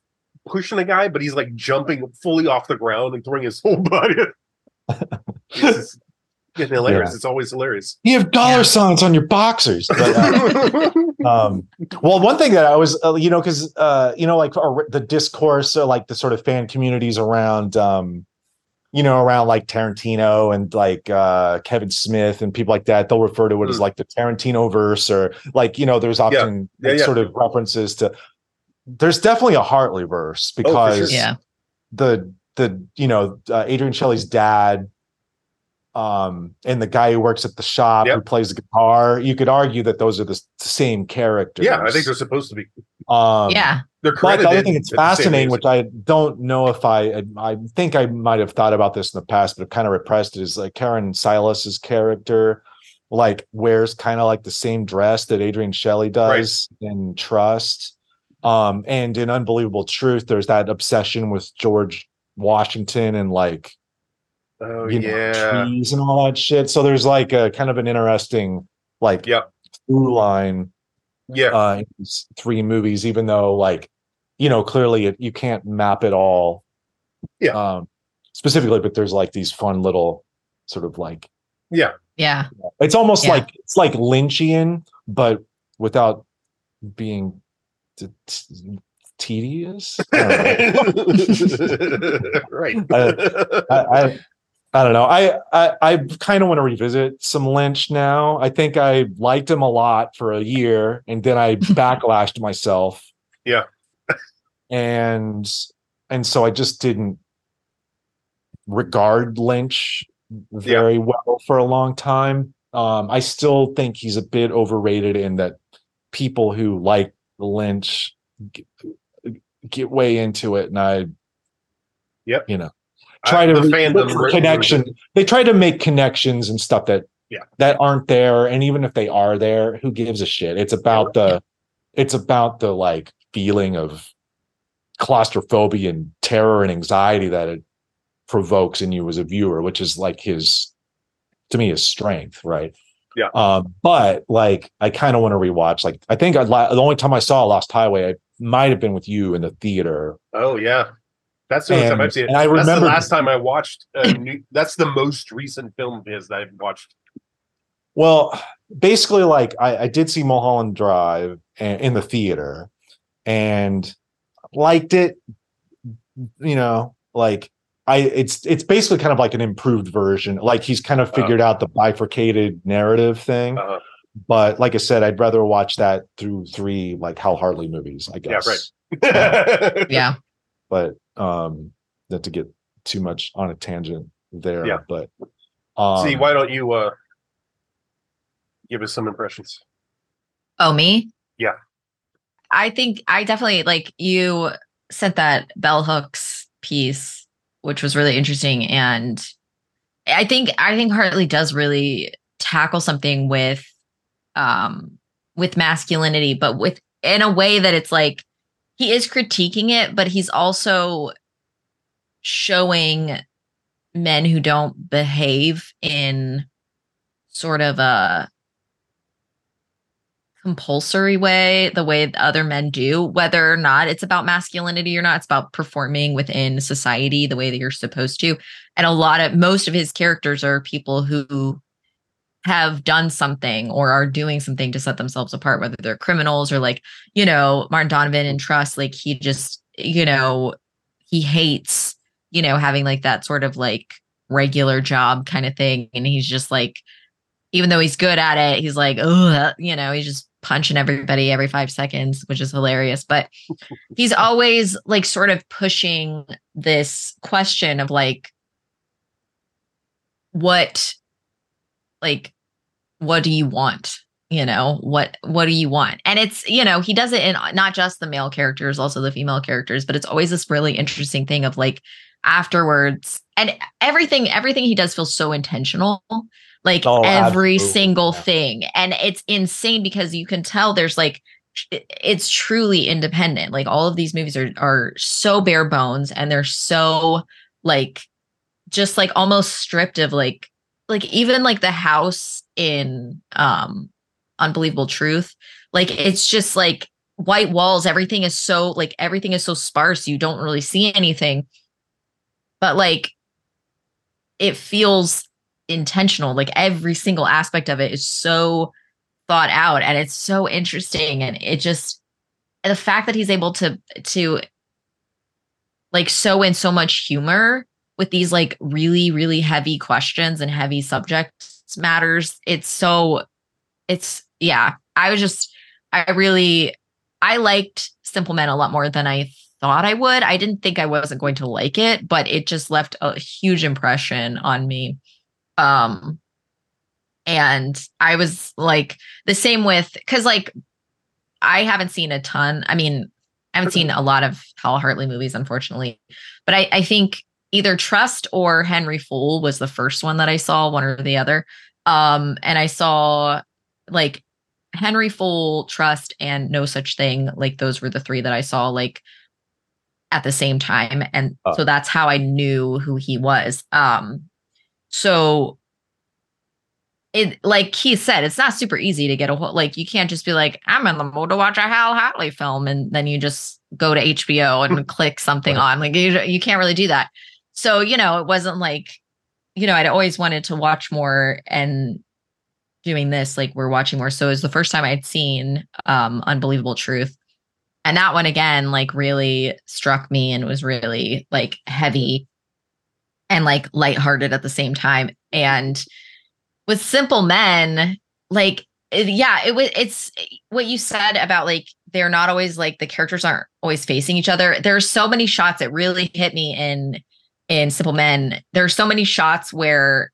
pushing a guy, but he's like jumping fully off the ground and throwing his whole body. it's just getting hilarious. Yeah. It's always hilarious. you have dollar Yeah. signs on your boxers. But, uh, um well one thing that i was uh, you know because uh you know like uh, the discourse or like the sort of fan communities around um you know around like tarantino and like uh kevin smith and people like that they'll refer to it as Mm. like the tarantino verse or like you know there's often Yeah, like, yeah. sort of references to there's definitely a hartley verse Oh, because sure. Yeah. the the you know uh, Adrienne Shelly's dad um and the guy who works at the shop who plays the guitar you could argue that those are the same characters yeah, I think they're supposed to be. um Yeah. They're but credited. the other thing that's at the same fascinating which i don't know if i i think i might have thought about this in the past but kind of repressed it is like karen sillas's character like wears kind of like the same dress that adrienne shelly does in trust um and in unbelievable truth there's that obsession with george washington and like oh you know, yeah, trees and all that shit. So there's like a kind of an interesting like Yep. through line yeah, uh in these three movies, even though like you know clearly it, you can't map it all. Yeah. Um specifically, but there's like these fun little sort of like yeah. Yeah. it's almost Yeah. like it's like Lynchian, but without being t- t- tedious. I don't know. right. I, I I don't know. I I, I kind of want to revisit some Lynch now. I think I liked him a lot for a year, and then I backlashed myself. Yeah. and and so I just didn't regard Lynch very well for a long time. Um, I still think he's a bit overrated in that people who like Lynch get, get way into it, and I, Yep. you know, try I- to the re- fandom look for connection. They try to make connections and stuff that Yeah. that aren't there, and even if they are there, who gives a shit? It's about the, it's about the like feeling of claustrophobia and terror and anxiety that it provokes in you as a viewer, which is like his, to me, his strength, right? Yeah. Um, but like, I kind of want to rewatch. Like, I think I the only time I saw Lost Highway, I might have been with you in the theater. Oh yeah, that's the only time And- I've seen it. and I that's the last time I watched. A new, that's the most recent film of his that I've watched. Well, basically, like I, I did see Mulholland Drive a- in the theater and liked it. You know, like I, it's it's basically kind of like an improved version. Like he's kind of Oh. figured out the bifurcated narrative thing. Uh, But like I said, I'd rather watch that through three like Hal Hartley movies. I Yeah, guess. right. Yeah. But um, not to get too much on a tangent there. Yeah. But um, See, why don't you uh give us some impressions? Oh, me? Yeah. I think I definitely like you sent that bell hooks piece, which was really interesting. And I think I think Hartley does really tackle something with um with masculinity, but with in a way that it's like he is critiquing it, but he's also showing men who don't behave in sort of a compulsory way, the way other men do, whether or not it's about masculinity or not, it's about performing within society the way that you're supposed to. And a lot of most of his characters are people who have done something or are doing something to set themselves apart, whether they're criminals or like, you know, Martin Donovan and Trust, like he just, you know, he hates, you know, having like that sort of like regular job kind of thing. And he's just like, even though he's good at it, he's like, oh, you know, he's just punching everybody every five seconds, which is hilarious. But he's always like sort of pushing this question of like, what, like, what do you want? You know, what what do you want? And it's, you know, he does it in not just the male characters, also the female characters, but it's always this really interesting thing of like afterwards and everything, everything he does feels so intentional like Oh, every absolutely. single Yeah. thing and it's insane because you can tell there's like it's truly independent like all of these movies are are so bare bones and they're so like just like almost stripped of like like even like the house in um unbelievable truth like it's just like white walls everything is so like everything is so sparse you don't really see anything. But like it feels intentional like every single aspect of it is so thought out and it's so interesting and it just the fact that he's able to to like sew in so much humor with these like really really heavy questions and heavy subject matters it's so it's yeah i was just i really i liked simple men a lot more than i thought i would. I didn't think i wasn't going to like it but it just left a huge impression on me. Um and i was like the same with because like i haven't seen a ton i mean i haven't seen a lot of hal hartley movies unfortunately but i i think either trust or henry fool was the first one that i saw one or the other um and i saw like henry fool trust and no such thing like those were the three that i saw like at the same time and Oh. so that's how i knew who he was um so it like he said, it's not super easy to get a whole like you can't just be like, I'm in the mood to watch a Hal Hartley film and then you just go to HBO and click something on. Like you you can't really do that. So, you know, it wasn't like, you know, I'd always wanted to watch more and doing this, like we're watching more. So it was the first time I'd seen um Unbelievable Truth. and that one again like really struck me and was really like heavy and like lighthearted at the same time and with simple men like yeah it was it's what you said about like they're not always like the characters aren't always facing each other there's so many shots that really hit me in in simple men there are so many shots where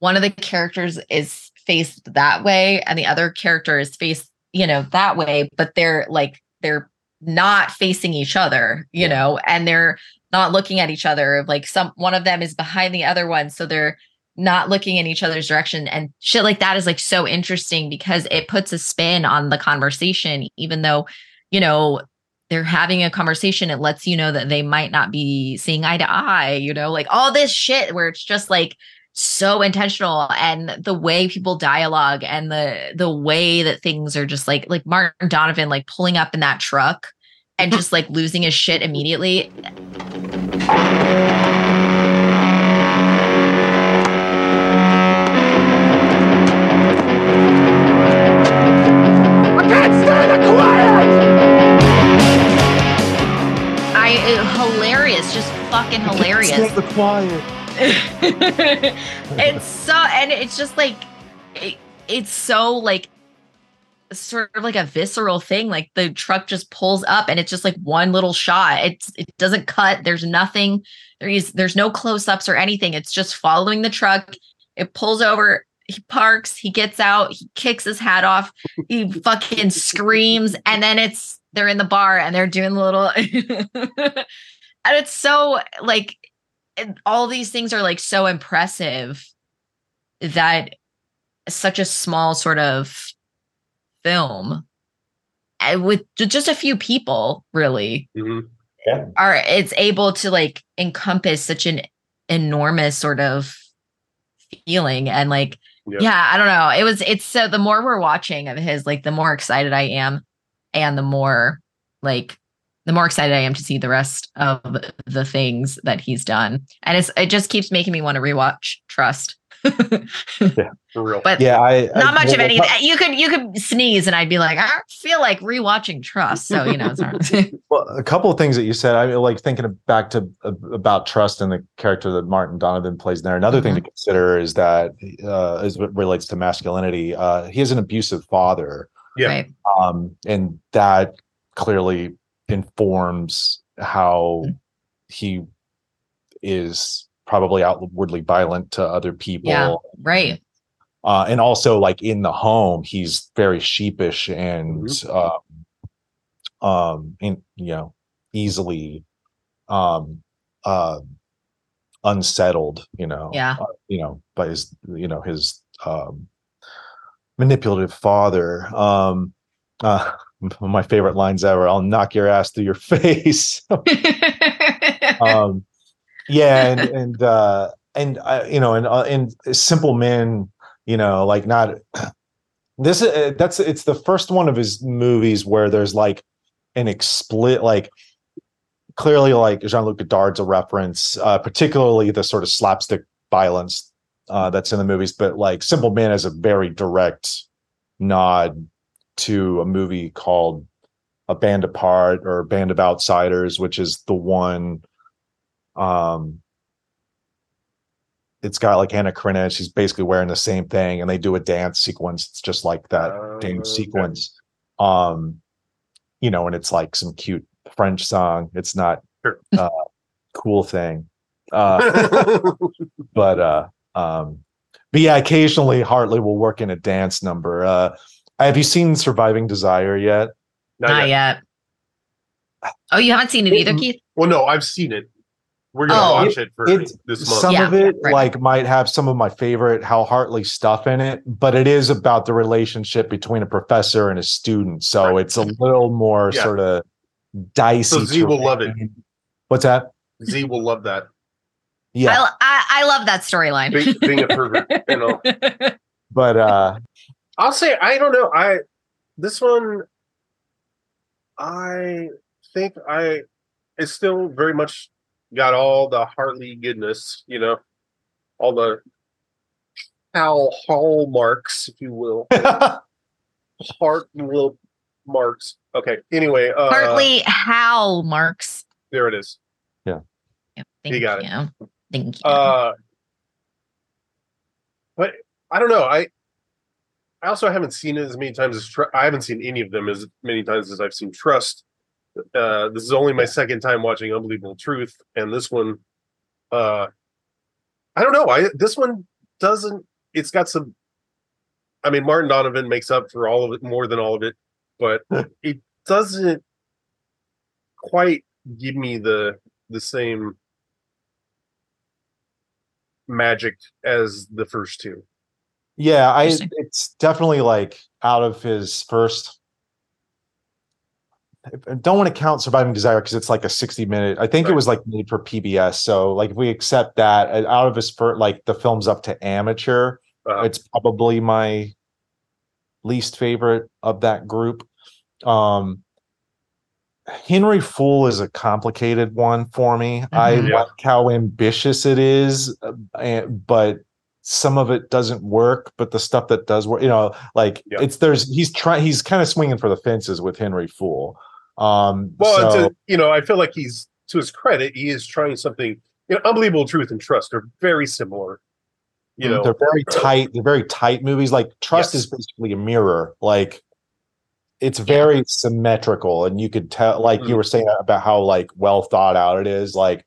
one of the characters is faced that way and the other character is faced you know that way but they're like they're not facing each other you know and they're not looking at each other like some one of them is behind the other one so they're not looking in each other's direction and shit like that is like so interesting because it puts a spin on the conversation even though you know they're having a conversation it lets you know that they might not be seeing eye to eye you know like all this shit where it's just like so intentional and the way people dialogue and the the way that things are just like like Martin Donovan like pulling up in that truck and just like losing his shit immediately hilarious, just fucking hilarious. the quiet. it's so and it's just like it, it's so like sort of like a visceral thing like the truck just pulls up and it's just like one little shot. It's it doesn't cut. There's nothing. There is there's no close-ups or anything. It's just following the truck. It pulls over. He parks. He gets out. He kicks his hat off. He fucking screams. And then it's they're in the bar and they're doing the little and it's so like all these things are like so impressive that such a small sort of film with just a few people really Mhm. are it's able to like encompass such an enormous sort of feeling and like Yeah. yeah i don't know it was it's so the more we're watching of his like the more excited i am and the more like the more excited i am to see the rest of the things that he's done and it's it just keeps making me want to rewatch trust yeah, For real. but Yeah, I not I- much of well, anything you could you could sneeze and i'd be like i feel like rewatching trust so you know it's hard. Well, a couple of things that you said, I mean, like thinking back to uh, about trust and the character that Martin Donovan plays there. Another thing to consider is that, uh, as it relates to masculinity, uh, he is an abusive father, Yeah. right um, and that clearly informs how he is probably outwardly violent to other people. Yeah. right uh, and also like in the home he's very sheepish and um um in, you know easily um uh unsettled you know Yeah. uh, you know by his you know his um manipulative father um uh my favorite lines ever i'll knock your ass through your face. Um yeah and and uh and uh, you know and uh, and simple men you know like not this is that's it's the first one of his movies where there's like an explicit like clearly like jean-luc godard's a reference uh particularly the sort of slapstick violence uh that's in the movies but like simple man is a very direct nod to a movie called a band apart or band of outsiders which is the one um it's got like Anna Karina. She's basically wearing the same thing, and they do a dance sequence. It's just like that Oh, dance okay. sequence. Um, you know, and it's like some cute French song. It's not Sure. uh cool thing. Uh but uh um but yeah, occasionally Hartley will work in a dance number. Uh have you seen Surviving Desire yet? Not not yet. yet oh you haven't seen it either keith Well, no, I've seen it. We're gonna Oh. watch it for It- this month. some Yeah, of it right. like might have some of my favorite Hal Hartley stuff in it, but it is about the relationship between a professor and a student. So Right. it's a little more Yeah. sort of dicey. So Z will love it. What's that? Z will love that. Yeah. I, I i love that storyline Being, being a pervert, you know. but uh I'll say I don't know. I this one I think I it's still very much got all the Hartley goodness, you know, all the Hal hallmarks, if you will. Heart will marks. Okay. Anyway, uh, Partly Hal Marks. there it is. Yep, Thank You got it. you. Thank you. Uh, but I don't know. I I also haven't seen it as many times as Tr- I haven't seen any of them as many times as I've seen Trust. Uh, this is only my second time watching Unbelievable Truth, and this one, uh, I don't know. I this one doesn't. It's got some. I mean, Martin Donovan makes up for all of it, more than all of it, but it doesn't quite give me the the same magic as the first two. Yeah, I it's definitely like out of his first. I don't want to count Surviving Desire because it's like a 60 minute. I think it was like made for PBS. So like if we accept that out of his first like the film's up to amateur, Uh, it's probably my least favorite of that group. Um Henry Fool is a complicated one for me. I Mhm. Yeah. like how ambitious it is, uh, but some of it doesn't work. But the stuff that does work, you know, like Yeah. it's there's he's trying he's kind of swinging for the fences with Henry Fool. Um, well, so, to, you know, I feel like he's to his credit, he is trying something. You know, Unbelievable Truth and Trust are very similar. You know, they're very tight they're very tight movies like trust Yes. is basically a mirror like it's very symmetrical and you could tell like you Mhm. were saying about how like well thought out it is like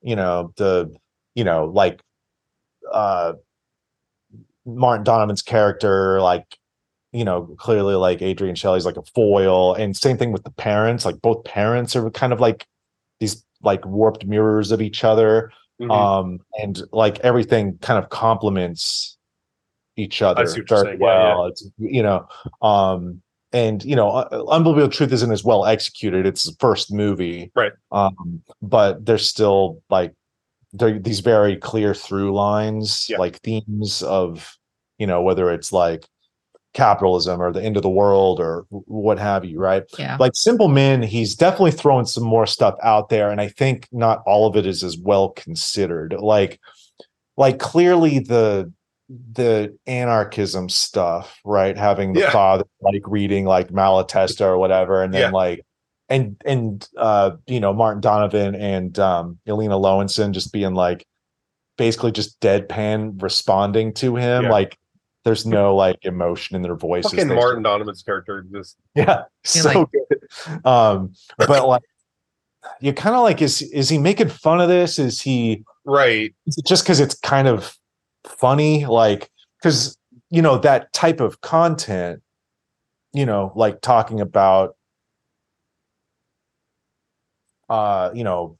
you know the you know like uh martin donovan's character like you know clearly like adrienne shelly's like a foil and same thing with the parents like both parents are kind of like these like warped mirrors of each other Mhm. um and like everything kind of complements each other very saying. Yeah, yeah. well it's you know um and you know uh, unbelievable truth isn't as well executed it's the first movie Right. um but there's still like these very clear through lines Yeah. like themes of you know whether it's like capitalism or the end of the world or what have you right yeah. like simple men he's definitely throwing some more stuff out there and i think not all of it is as well considered like like clearly the the anarchism stuff right having the Yeah. father like reading like malatesta or whatever and then Yeah. like and and uh you know martin donovan and um elina löwensohn just being like basically just deadpan responding to him Yeah. like there's no like emotion in their voices fucking They Martin Donovan's character just yeah, You're so good. Um, but like, you kind of like, is is he making fun of this? Is he right. is just because it's kind of funny? Like, because you know that type of content, you know, like talking about, uh, you know,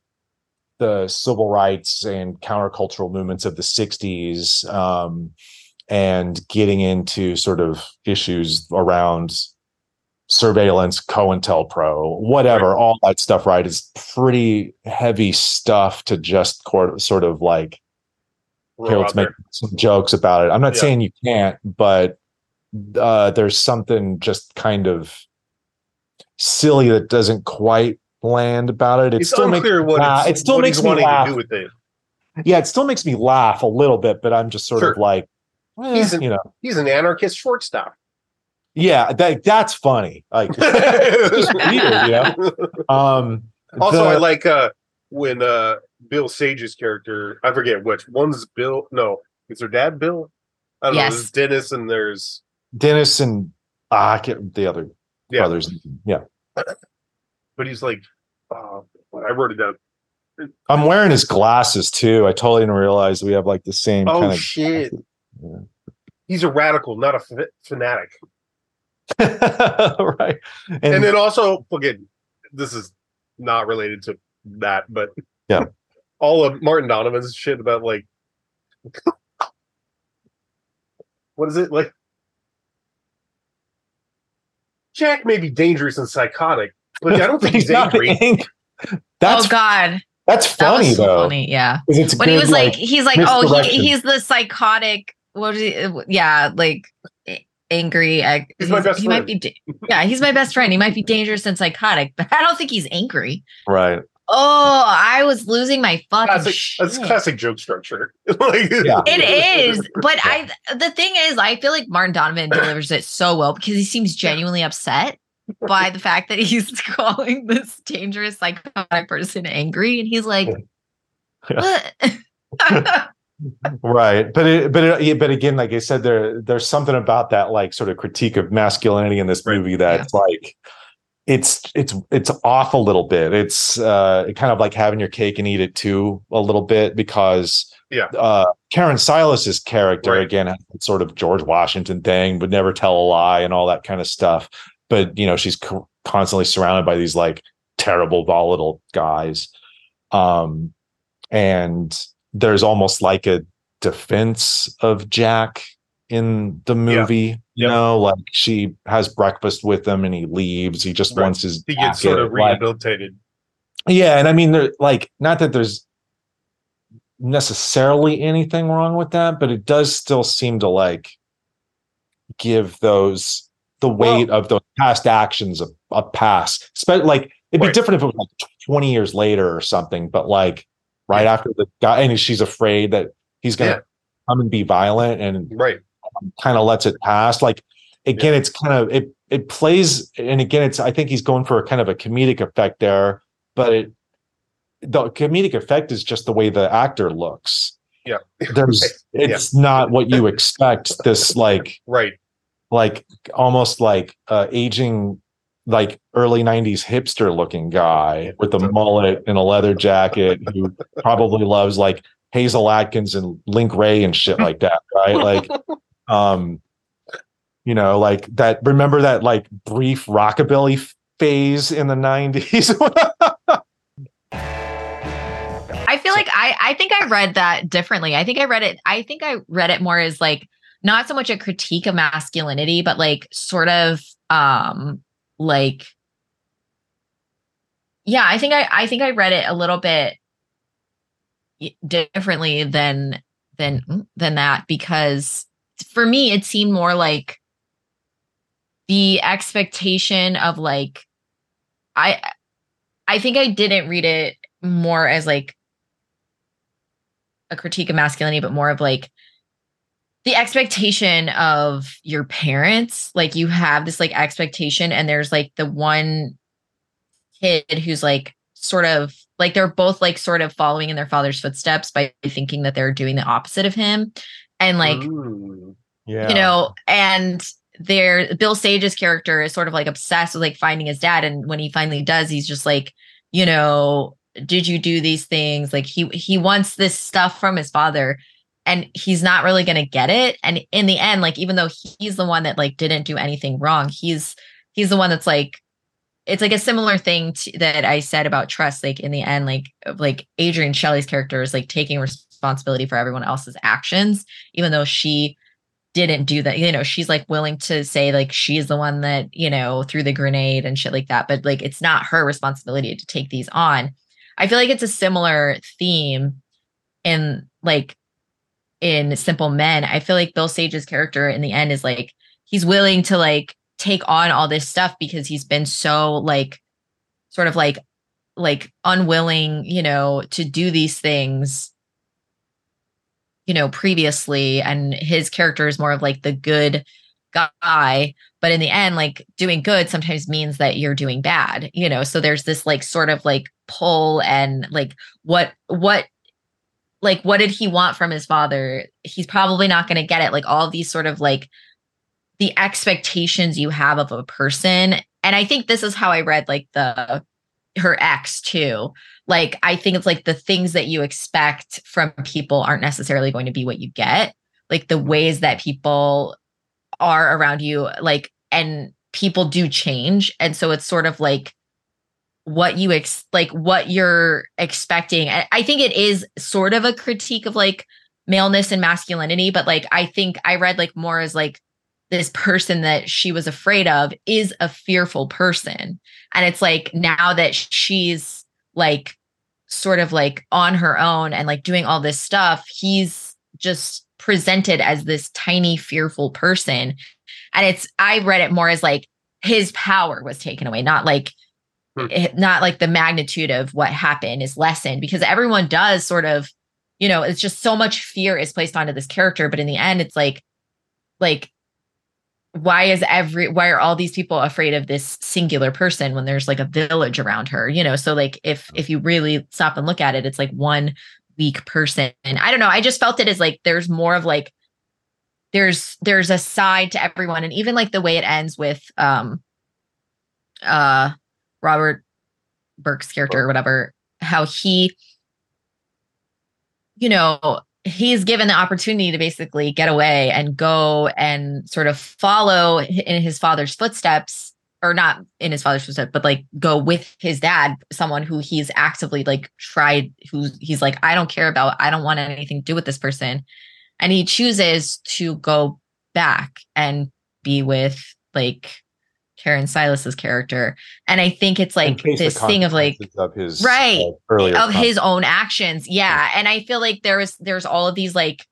the civil rights and countercultural movements of the '60s. Um, and getting into sort of issues around surveillance, COINTELPRO, whatever, all that stuff, right, is pretty heavy stuff to just cor- sort of like, Roll here, let's make there. some jokes about it. I'm not Yeah. saying you can't, but uh, there's something just kind of silly that doesn't quite land about it. It It's still makes unclear me what laugh. it's, it still what makes me laugh. to do with it. Yeah, it still makes me laugh a little bit, but I'm just sort of like, eh, He's an- you know, He's an anarchist shortstop. yeah, that that's funny. Like, just weird, you know? um, Also, the- I like uh when uh Bill Sage's character, I forget which one's Bill. No, is their dad Bill? I don't know. Yes. There's Dennis and there's Dennis and ah, I can't the other Yeah. brothers. Yeah, but he's like, uh, I wrote it down. I'm wearing his glasses too. I totally didn't realize we have like the same Oh kind of shit! Yeah. He's a radical, not a fanatic. right. And, And, then also, again, this is not related to that, but Yeah. all of Martin Donovan's shit about like, what is it like? Jack may be dangerous and psychotic, but I don't think he's, not angry. Oh, that's oh God, that's funny was so though. funny. Yeah. 'cause It's when he was like, he's like, oh, he, he's the psychotic. What he? Uh, yeah, like angry. I, He's my best he might be. Yeah, he's my best friend. He might be dangerous and psychotic, but I don't think he's angry. right. Oh, I was losing my fucking Classic, shit. that's classic joke structure. like, Yeah. It is, but I. The thing is, I feel like Martin Donovan delivers it so well because he seems genuinely upset. By the fact that he's calling this dangerous psychotic person angry, and he's like, "What?" right but it, but it, but again like i said there there's something about that like sort of critique of masculinity in this Right. movie that's like it's it's it's off a little bit it's uh kind of like having your cake and eat it too a little bit because Yeah. uh karen sillas's character Right. again sort of george washington thing would never tell a lie and all that kind of stuff but you know she's co- constantly surrounded by these like terrible volatile guys um and there's almost like a defense of Jack in the movie. You Yep. know, like she has breakfast with him and he leaves. He just Right. wants his He gets sort of Like, rehabilitated. yeah, and I mean, there like not that there's necessarily anything wrong with that, but it does still seem to like give those the weight of those past actions of, a. Spe- like it'd be Right. different if it was like 20 years later or something, but like right after the guy and she's afraid that he's gonna Yeah. come and be violent and Right. Um, kind of lets it pass. Like again, it's kind of it it plays and again, it's I think he's going for a kind of a comedic effect there, but it the comedic effect is just the way the actor looks. Yeah. There's it's not what you expect. This like Right. Like almost like uh aging like early 90s hipster looking guy with a mullet and a leather jacket who probably loves like Hasil Adkins and Link Wray and shit like that, right? Like um you know, like that remember that like brief rockabilly f- phase in the 90s? I feel like I I think I read that differently. I think I read it I think I read it more as like not so much a critique of masculinity, but like sort of um like yeah, I think I I think I read it a little bit differently than than than that because for me it seemed more like the expectation of like I I think I didn't read it more as like a critique of masculinity, but more of like the expectation of your parents. Like you have this like expectation, and there's like the one kid who's like sort of like they're both like sort of following in their father's footsteps by thinking that they're doing the opposite of him. And like Ooh. yeah. you know and their bill sage's character is sort of like obsessed with like finding his dad and when he finally does he's just like you know did you do these things like he he wants this stuff from his father and he's not really going to get it and in the end like even though he's the one that like didn't do anything wrong he's he's the one that's like it's like a similar thing to, that I said about trust. Like in the end, like like Adrienne Shelly's character is like taking responsibility for everyone else's actions, even though she didn't do that. You know, she's like willing to say like she's the one that you know threw the grenade and shit like that, but like it's not her responsibility to take these on. I feel like it's a similar theme in like in Simple Men. I feel like Bill Sage's character in the end is like he's willing to like take on all this stuff because he's been so like sort of like like unwilling you know to do these things you know previously and his character is more of like the good guy but in the end like doing good sometimes means that you're doing bad you know so there's this like sort of like pull and like what what like what did he want from his father? He's probably not going to get it. Like all these sort of like the expectations you have of a person. And i think this is how i read like the her ex too. Like i think it's like the things that you expect from people aren't necessarily going to be what you get. Like the ways that people are around you like and people do change. And so it's sort of like what you ex like what you're expecting. I, I think it is sort of a critique of like maleness and masculinity but like i think i read like more as like this person that she was afraid of is a fearful person. And it's like now that she's like sort of like on her own and like doing all this stuff he's just presented as this tiny fearful person. And it's i read it more as like his power was taken away not like Hmm. it- not like the magnitude of what happened is lessened because everyone does sort of you know it's just so much fear is placed onto this character but in the end it's like like why is every why are all these people afraid of this singular person when there's like a village around her you know? So like if if you really stop and look at it it's like one weak person. And i don't know i just felt it as like there's more of like there's there's a side to everyone. And even like the way it ends with um uh robert burke's character or whatever how he you know he's given the opportunity to basically get away and go and sort of follow in his father's footsteps or not in his father's footsteps but like go with his dad someone who he's actively like tried who he's like i don't care about i don't want anything to do with this person. And he chooses to go back and be with like Karen Sillas's character. And I think it's like In case the this thing of like of his Right. uh, earlier of his own actions. Yeah. And I feel like there was there's all of these like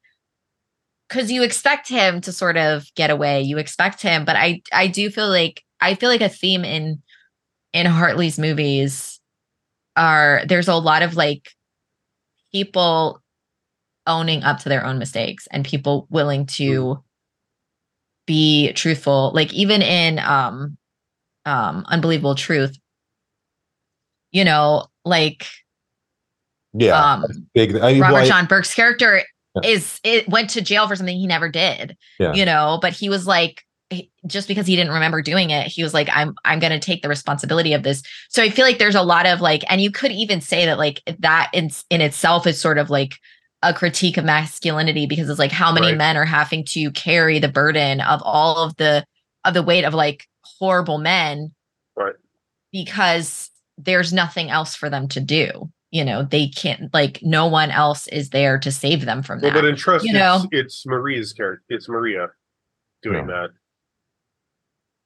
because you expect him to sort of get away. You expect him, but I I do feel like I feel like a theme in in Hartley's movies are there's a lot of like people owning up to their own mistakes and people willing to be truthful. Like even in um um unbelievable truth, you know, like yeah um big I, Robert well, John Burke's character Yeah. is it went to jail for something he never did. Yeah. You know, but he was like he- just because he didn't remember doing it, he was like I'm I'm going to take the responsibility of this. So I feel like there's a lot of like and you could even say that like that in in itself is sort of like a critique of masculinity because it's like how many Right. men are having to carry the burden of all of the of the weight of like horrible men Right. because there's nothing else for them to do you know they can't like no one else is there to save them from Well, that but in Trust, you it's, know? it's Maria's character. It's Maria doing that.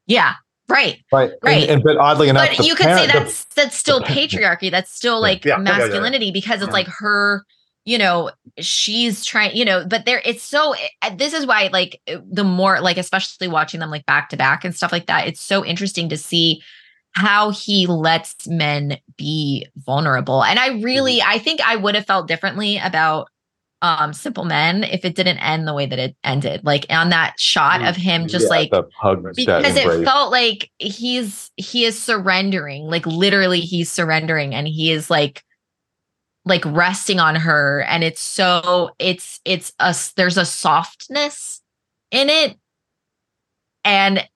yeah right right right. and, but oddly enough but the you could say parent- the- that's that's still patriarchy that's still like Yeah, yeah, yeah, yeah. masculinity because it's Yeah. like her you know she's trying you know but there it's so uh, this is why like the more like especially watching them like back to back and stuff like that it's so interesting to see how he lets men be vulnerable and i really Mm-hmm. i think i would have felt differently about um simple men if it didn't end the way that it ended like on that shot of him just Mm, yeah, like because it felt like he's he is surrendering like literally he's surrendering and he is like like resting on her and it's so it's it's a there's a softness in it and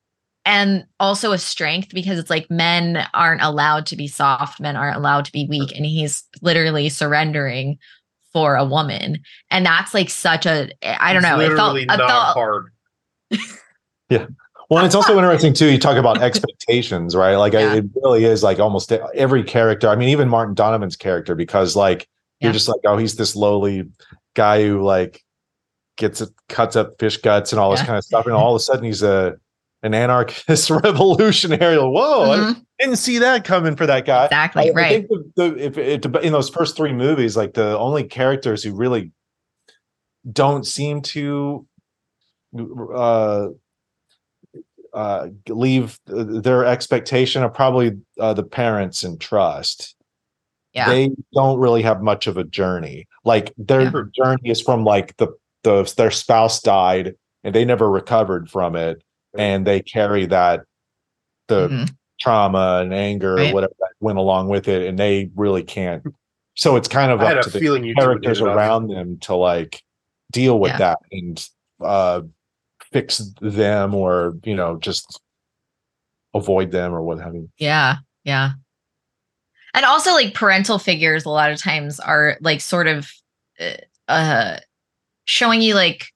and also a strength because it's like men aren't allowed to be soft men aren't allowed to be weak and he's literally surrendering for a woman and that's like such a i don't It's know it felt, it not felt hard. Well, and it's also interesting too. You talk about expectations, right? Like Yeah. it really is like almost every character. I mean, even Martin Donovan's character, because like Yeah. you're just like, oh, he's this lowly guy who like gets it, cuts up fish guts and all this Yeah. kind of stuff, and all of a sudden he's a an anarchist revolutionary. Whoa, I Mhm, didn't see that coming for that guy. exactly I, I right think the, the, if it, in those first three movies, like the only characters who really don't seem to uh, uh, leave their expectation are probably uh, the parents in trust. yeah They don't really have much of a journey. Like their Yeah. journey is from like the the their spouse died and they never recovered from it, and they carry that the Mhm. trauma and anger Right. or whatever that went along with it, and they really can't. So it's kind of I had up a to the feeling you two would characters get it up. around them to like deal with Yeah. that and uh fix them or you know just avoid them or what have you. Yeah, yeah. And also like parental figures a lot of times are like sort of uh, uh showing you like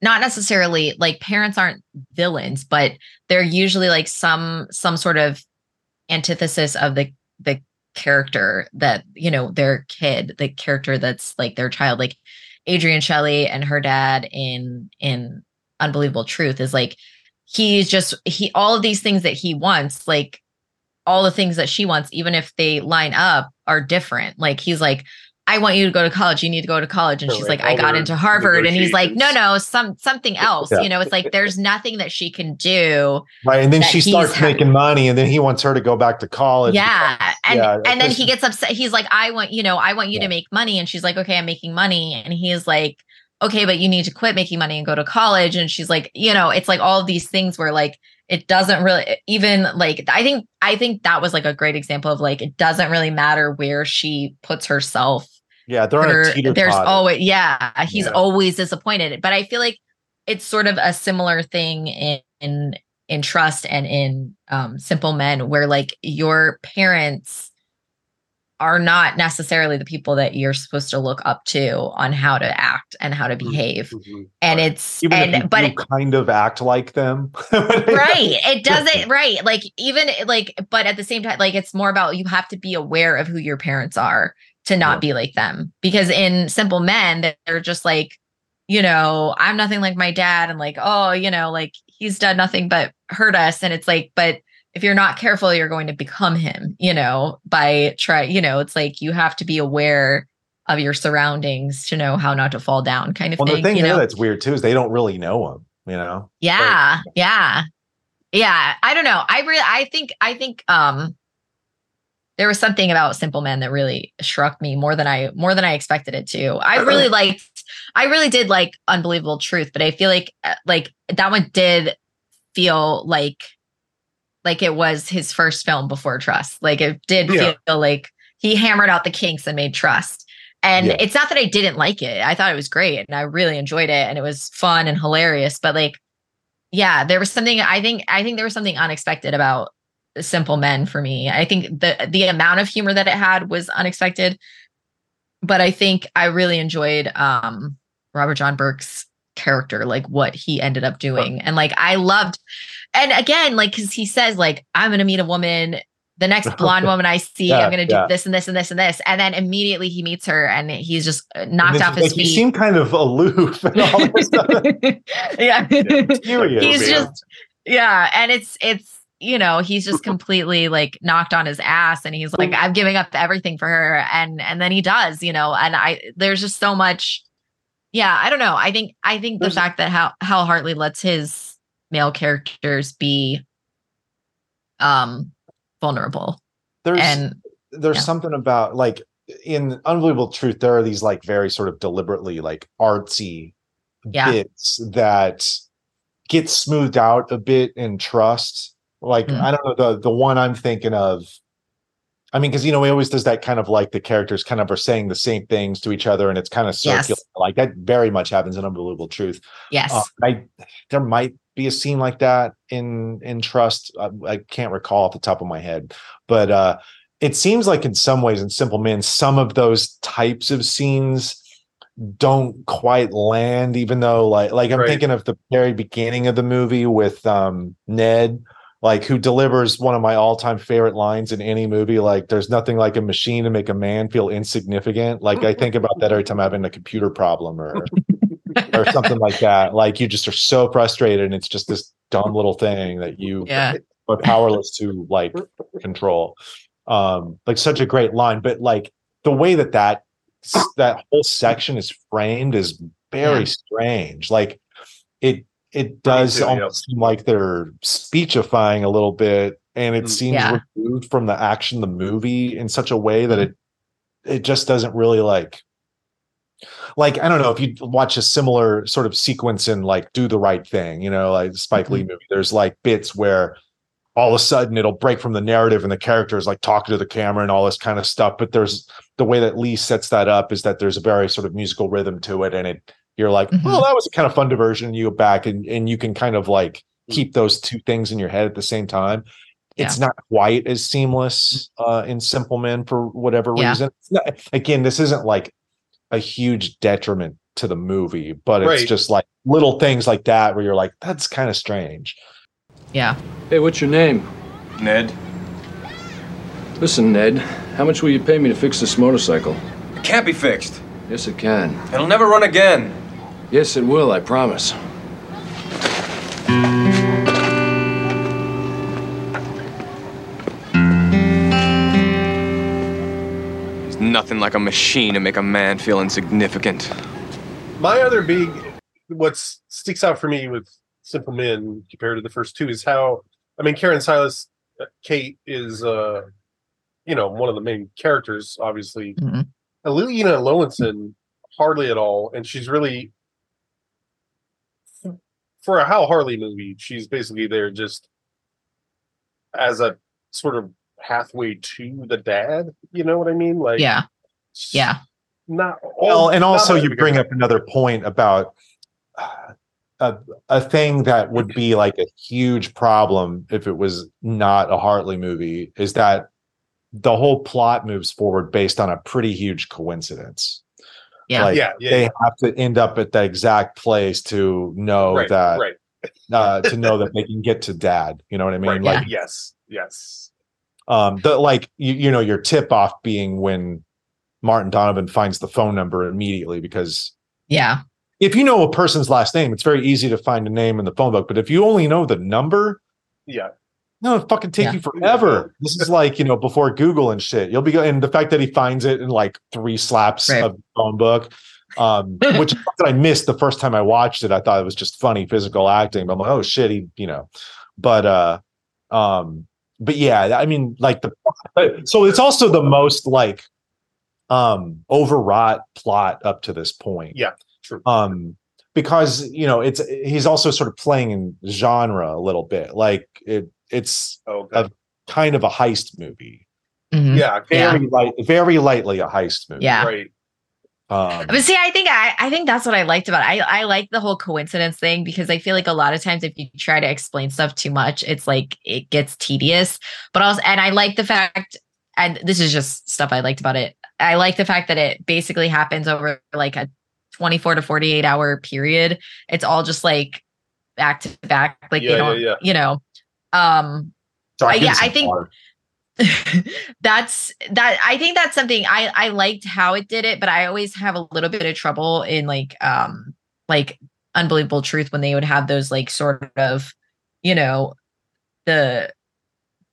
not necessarily like parents aren't villains, but they're usually like some some sort of antithesis of the the character that, you know, their kid, the character that's like their child like Adrienne Shelly and her dad in in Unbelievable Truth is like he's just he all of these things that he wants like all the things that she wants even if they line up are different like he's like i want you to go to college you need to go to college and So, she's like, like i got into harvard and he's like no no some something else Yeah. you know it's like there's nothing that she can do Right. And then she starts ha- making money and then he wants her to go back to college. yeah and yeah, and then he gets upset he's like i want you know i want you Yeah. to make money and she's like okay i'm making money and he's like okay, but you need to quit making money and go to college. And she's like, you know, it's like all these things where like it doesn't really even like I think I think that was like a great example of like it doesn't really matter where she puts herself. Yeah, they're Her- there's always yeah, he's Yeah. always disappointed. But I feel like it's sort of a similar thing in in, in trust and in um simple men where like your parents are not necessarily the people that you're supposed to look up to on how to act and how to behave Mhm. and Right. it's Even and you but do kind of act like them. right it doesn't right like even like but at the same time like it's more about you have to be aware of who your parents are to not Yeah. be like them because in simple men they're just like you know i'm nothing like my dad and like oh you know like he's done nothing but hurt us and it's like but if you're not careful you're going to become him you know by try you know it's like you have to be aware of your surroundings to know how not to fall down kind of Well, thing the thing you know? that's weird too is they don't really know him. You know, yeah yeah. Yeah i don't know. I really i think i think um there was something about simple men that really struck me more than i more than i expected it to. I really liked i really did like unbelievable truth but i feel like uh, like that one did feel like like it was his first film before trust like it did Yeah. feel like he hammered out the kinks and made trust and Yeah. it's not that I didn't like it. I thought it was great and I really enjoyed it and it was fun and hilarious. But like, yeah, there was something I think I think there was something unexpected about Simple Men for me. I think the the amount of humor that it had was unexpected. But I think I really enjoyed um Robert John Burke's character, like what he ended up doing. And like I loved and again, like because he says, like, I'm gonna meet a woman the next blonde woman I see, Yeah, I'm going to do yeah. this and this and this and this. And then immediately he meets her and he's just uh, knocked And off his like, You feet. seem kind of aloof and all this stuff. yeah. Curious. he's Yeah. just, yeah. And it's, it's, you know, he's just completely like knocked on his ass and he's like, I'm giving up everything for her. And, and then he does, you know, and I, there's just so much. Yeah. I don't know. I think, I think the fact that Hal, Hal Hartley lets his male characters be, um, vulnerable there's and there's yeah. something about like in unbelievable truth there are these like very sort of deliberately like artsy Yeah. bits that get smoothed out a bit in trust like Mhm. i don't know the the one i'm thinking of i mean because you know he always does that kind of like the characters kind of are saying the same things to each other and it's kind of Yes. circular like that very much happens in unbelievable truth yes. uh, I there might be a scene like that in in Trust. I, I can't recall off the top of my head, but uh, it seems like in some ways in Simple Men, some of those types of scenes don't quite land. Even though, like, like I'm Right. thinking of the very beginning of the movie with um, Ned. Like who delivers one of my all-time favorite lines in any movie? Like, there's nothing like a machine to make a man feel insignificant. Like I think about that every time I'm having a computer problem or or something like that. Like you just are so frustrated, and it's just this dumb little thing that you Yeah. are powerless to like control. Um, like such a great line, but like the way that that that whole section is framed is very Yeah. strange. Like it it does too, yeah. almost seem like they're speechifying a little bit, and it Mm. seems Yeah. removed from the action the movie in such a way that it it just doesn't really like like I don't know if you watch a similar sort of sequence in like Do the Right Thing, you know, like Spike Lee movie. There's like bits where all of a sudden it'll break from the narrative and the characters like talking to the camera and all this kind of stuff. But there's the way that Lee sets that up is that there's a very sort of musical rhythm to it, and it you're like, Mhm. oh, that was a kind of fun diversion. You go back and and you can kind of like keep those two things in your head at the same time. It's not quite as seamless uh, in Simple Men for whatever Yeah. reason. Not, again, this isn't like a huge detriment to the movie, but it's just like little things like that where you're like, that's kind of strange. Yeah. Hey, what's your name? Ned? Listen, Ned, how much will you pay me to fix this motorcycle? It can't be fixed. Yes, it can. It'll never run again. Yes, it will, I promise. Nothing like a machine to make a man feel insignificant. My other big, what sticks out for me with Simple Men compared to the first two is how, I mean, Karen Sillas, uh, Kate is, uh, you know, one of the main characters, obviously. Mhm. Elina Löwensohn, hardly at all, and she's really for a Hal Hartley movie, she's basically there just as a sort of pathway to the dad. You know what I mean? Like, Yeah. Yeah. not Well, and not also you bring up another point about uh, a a thing that would be like a huge problem if it was not a Hartley movie is that the whole plot moves forward based on a pretty huge coincidence. Yeah. Like, yeah, yeah, they yeah. have to end up at the exact place to know right, that right, uh, to know that they can get to dad. You know what I mean? right. Like yes, yes, um the like you, you know your tip off being when Martin Donovan finds the phone number immediately because Yeah. if you know a person's last name, it's very easy to find a name in the phone book. But if you only know the number, yeah, no, it fucking take Yeah. you forever. This is like, you know, before Google and shit. You'll be go- and the fact that he finds it in like three slaps Right. of the phone book. Um, which that I missed the first time I watched it. I thought it was just funny physical acting, but I'm like, oh shit, he, you know. But uh um, but yeah, I mean, like the so it's also the most like um overwrought plot up to this point yeah. True. um because you know it's he's also sort of playing in genre a little bit like it it's Okay. uh, kind of a heist movie Mhm. yeah, very light very lightly a heist movie Yeah. right. Um But see, I think I, I think that's what I liked about it. I, I like the whole coincidence thing because I feel like a lot of times if you try to explain stuff too much, it's like it gets tedious. But also, and I like the fact, and this is just stuff I liked about it. I like the fact that it basically happens over like a 24 to 48 hour period. It's all just like back to back, like Yeah, they don't, yeah. you know. Um, sorry, uh, yeah, I think- water. that's that i think that's something i i liked how it did it but i always have a little bit of trouble in like um like unbelievable truth when they would have those like sort of you know the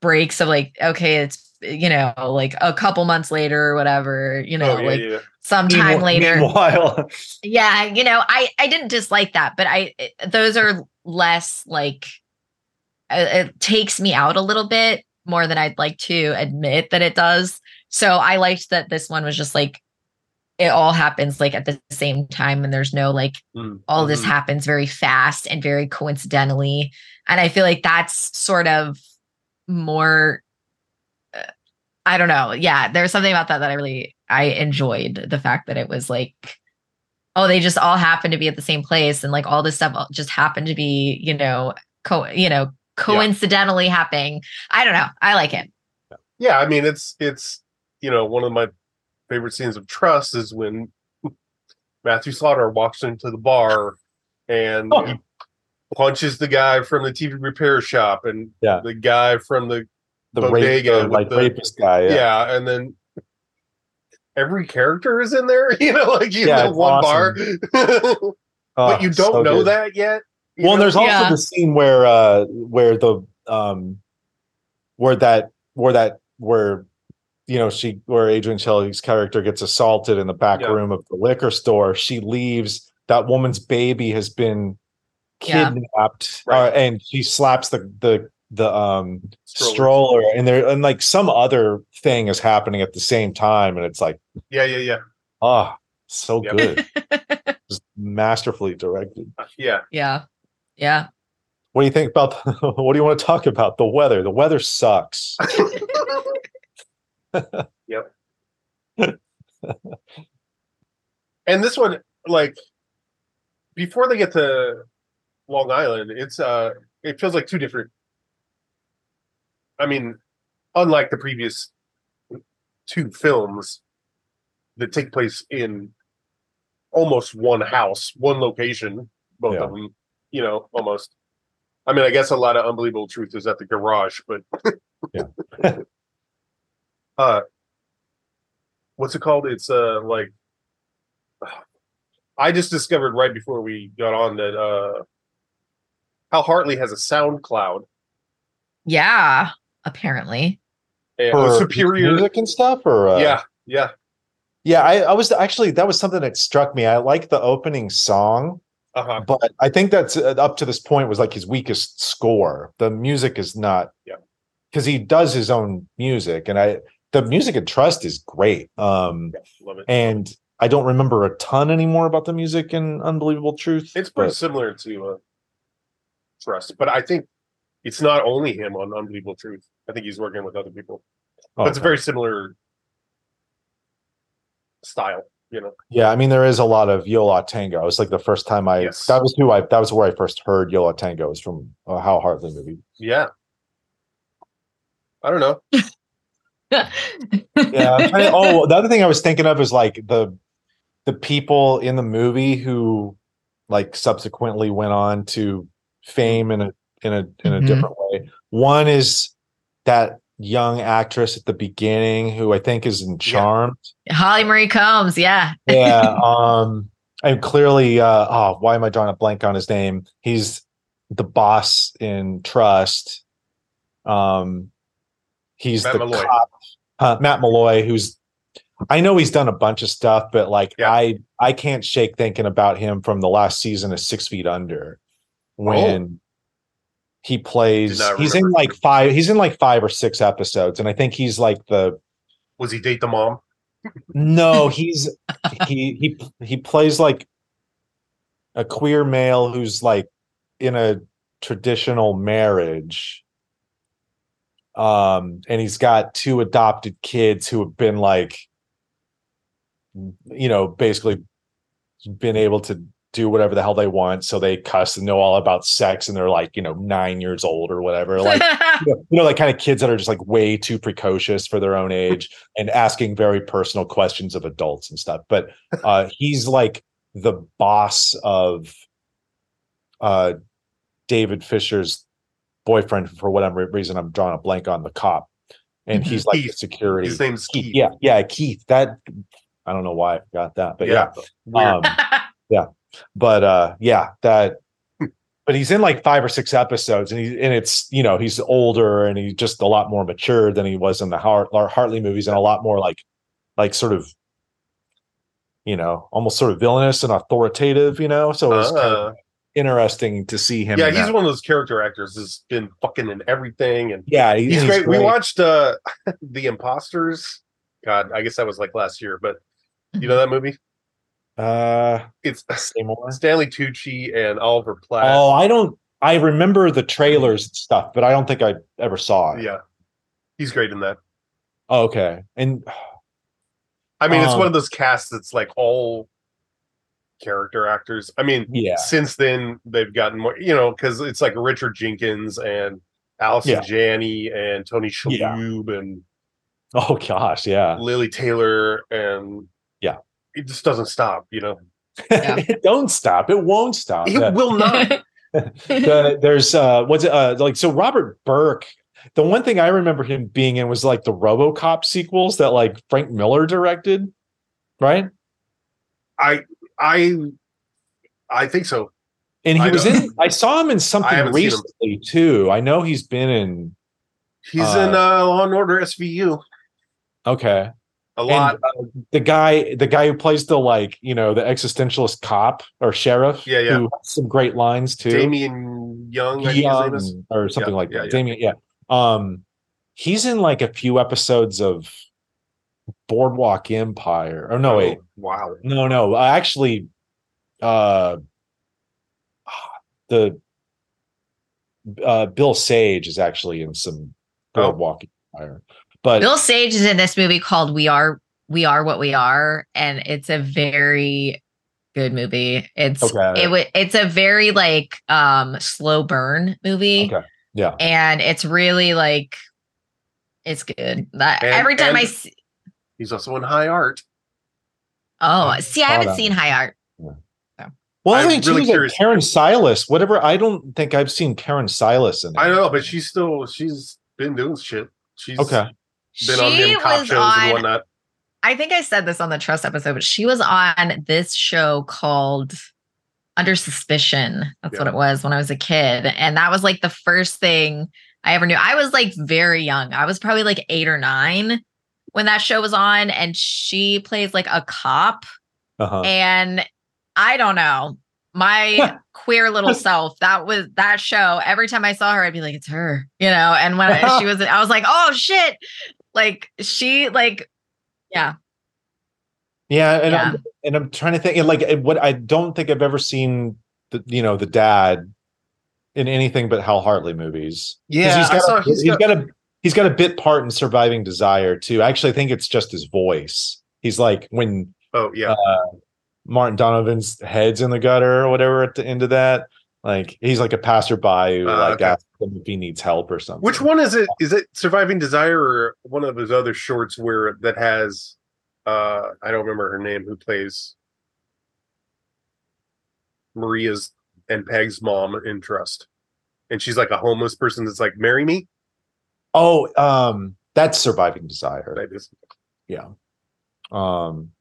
breaks of like okay it's you know like a couple months later or whatever you know oh, yeah, like yeah. sometime Meanwhile- later. meanwhile. Yeah you know i i didn't dislike that but i it- those are less like uh, it takes me out a little bit more than i'd like to admit that it does. So i liked that this one was just like it all happens like at the same time and there's no like Mm, all this mhm. happens very fast and very coincidentally. And i feel like that's sort of more uh, i don't know. Yeah there's something about that that i really i enjoyed the fact that it was like oh they just all happen to be at the same place and like all this stuff just happened to be you know co you know coincidentally happening i don't know i like it Yeah, I mean it's it's you know one of my favorite scenes of Trust is when Matthew Slaughter walks into the bar and Oh. he punches the guy from the TV repair shop and Yeah. the guy from the the bodega rape, the, with like the- rapist guy yeah. yeah, and then every character is in there, you know, like in Yeah, the one awesome. bar. Oh, but you don't so know good. that yet. You well, and there's also Yeah. the scene where uh where the um where that where that where you know she where Adrienne Shelly's character gets assaulted in the back Yeah. room of the liquor store. She leaves. That woman's baby has been Yeah. kidnapped, uh, and she slaps the the the um Stroller. stroller, and there and like some other thing is happening at the same time, and it's like yeah, yeah, yeah, ah, so Yep. good, just masterfully directed. yeah. yeah yeah What do you think about? what do you want to talk about? The weather. The weather sucks. yep. and this one, like, before they get to Long Island, it's uh, it feels like two different. I mean, unlike the previous two films that take place in almost one house, one location, both Yeah. of them, you know, almost. I mean, I guess a lot of unbelievable truth is at the garage, but Yeah. uh, what's it called? It's uh like I just discovered right before we got on that uh Hal Hartley has a SoundCloud yeah apparently and For superior. music and stuff, or uh, Yeah, yeah, yeah. I, I was actually that was something that struck me. I like the opening song, uh-huh. but I think that's uh, up to this point was like his weakest score. The music is not, Yeah. because he does his own music, and I the music at Trust is great. Um, yeah, love it. and I don't remember a ton anymore about the music in Unbelievable Truth. It's pretty but- similar to uh trust. But I think it's not only him on Unbelievable Truth. I think he's working with other people. But it's a very similar style, you know. Yeah, I mean there is a lot of Yo La Tengo. It was like the first time I Yes. that was who I that was where I first heard Yo La Tengo was from a Hal Hartley movie. Yeah. I don't know. Yeah. I'm to- oh, the other thing I was thinking of is like the the people in the movie who like subsequently went on to fame in a in a in a Mhm. different way. One is that young actress at the beginning who I think is in Charmed. Holly Marie Combs, yeah. Yeah. um and clearly uh oh why am I drawing a blank on his name? He's the boss in Trust. Um he's Matt the Malloy. cop uh, Matt Malloy, who's I know he's done a bunch of stuff, but like Yeah. I I can't shake thinking about him from the last season of Six Feet Under when he plays he's in like five he's in like five or six episodes, and I think he's like the Was he date the mom? no, he's he he he plays like a queer male who's like in a traditional marriage. Um, and he's got two adopted kids who have been like, you know, basically been able to do whatever the hell they want. So they cuss and know all about sex, and they're like, you know, nine years old or whatever. Like you know, you know, like kind of kids that are just like way too precocious for their own age and asking very personal questions of adults and stuff. But uh, he's like the boss of uh, David Fisher's boyfriend for whatever reason. I'm drawing a blank on the cop, and Mhm. he's like the Keith. security. His name's Keith. Keith. Yeah, yeah, Keith. That I don't know why I got that, but yeah. yeah. Um, but uh yeah that but he's in like five or six episodes and he and it's you know he's older and he's just a lot more mature than he was in the Hart, hartley movies and a lot more like like sort of you know almost sort of villainous and authoritative you know so it's kind Uh, of interesting to see him yeah, he's that. one of those character actors who's been fucking in everything and yeah he- he's, he's great. We watched uh The Imposters. God, I guess that was like last year, but you know that movie? Uh It's say more Stanley Tucci and Oliver Platt. oh i don't i remember the trailers and stuff but i don't think i ever saw it yeah. He's great in that. oh, okay and I mean, it's Um, one of those casts that's like all character actors. I mean, yeah since then they've gotten more, you know, because it's like Richard Jenkins and Allison Yeah. Janney and Tony Yeah. Shalhoub and oh gosh yeah Lili Taylor and Yeah. It just doesn't stop, you know. Yeah. it don't stop. It won't stop. It The- will not. the- there's uh what's it uh like so Robert Burke. The one thing I remember him being in was like the RoboCop sequels that like Frank Miller directed, right? I I I think so. And he I was know. in. I saw him in something haven't seen him. recently too. I know he's been in. He's Uh, in uh, Law and Order SVU Okay, a lot. The guy, the guy who plays the like, you know, the existentialist cop or sheriff, Yeah, yeah. who has some great lines too. Damian Young, I think his name is. Young or something Yeah, like that. yeah. Damien, yeah. Um, he's in like a few episodes of Boardwalk Empire. Oh no, wait, Oh, wow. no, no. I actually, uh, the uh, Bill Sage is actually in some Oh. Boardwalk Empire, but Bill Sage is in this movie called We Are We Are What We Are, and it's a very good movie. It's Okay. it wa- it's a very like um slow burn movie, okay, yeah, and it's really like it's good. That And- every time I see, He's also in High Art. oh see, I haven't that seen. High Art. Well, I I'm think really too, like. Karen Sillas, whatever. I don't think I've seen Karen Sillas in it. I know, but she's still she's been doing shit. She's Okay. Been on She them cop was shows on. and whatnot. I think I said this on the Trust episode, but she was on this show called Under Suspicion. That's Yeah. what it was when I was a kid. And that was like the first thing I ever knew. I was like very young. I was probably like eight or nine when that show was on. And she plays like a cop. Uh-huh. And I don't know. My queer little self, that was that show. Every time I saw her, I'd be like, it's her, you know. And when I- she was, I was like, oh shit. Like she, like, yeah. Yeah, and Yeah. I'm and I'm trying to think like what I don't think I've ever seen the you know the dad in anything but Hal Hartley movies. Yeah, he's I got, saw a, he's he's got- got a he's got a bit part in Surviving Desire too. I actually think it's just his voice. He's like when Oh yeah. uh, Martin Donovan's head's in the gutter or whatever at the end of that. Like he's like a passerby who Uh, like okay. asks him if he needs help or something. Which one is it? Is it Surviving Desire or one of his other shorts where that has uh I don't remember her name who plays Maria's and Peg's mom in Trust. And she's like a homeless person that's like, marry me? Oh, um, that's Surviving Desire. That is Yeah. Um.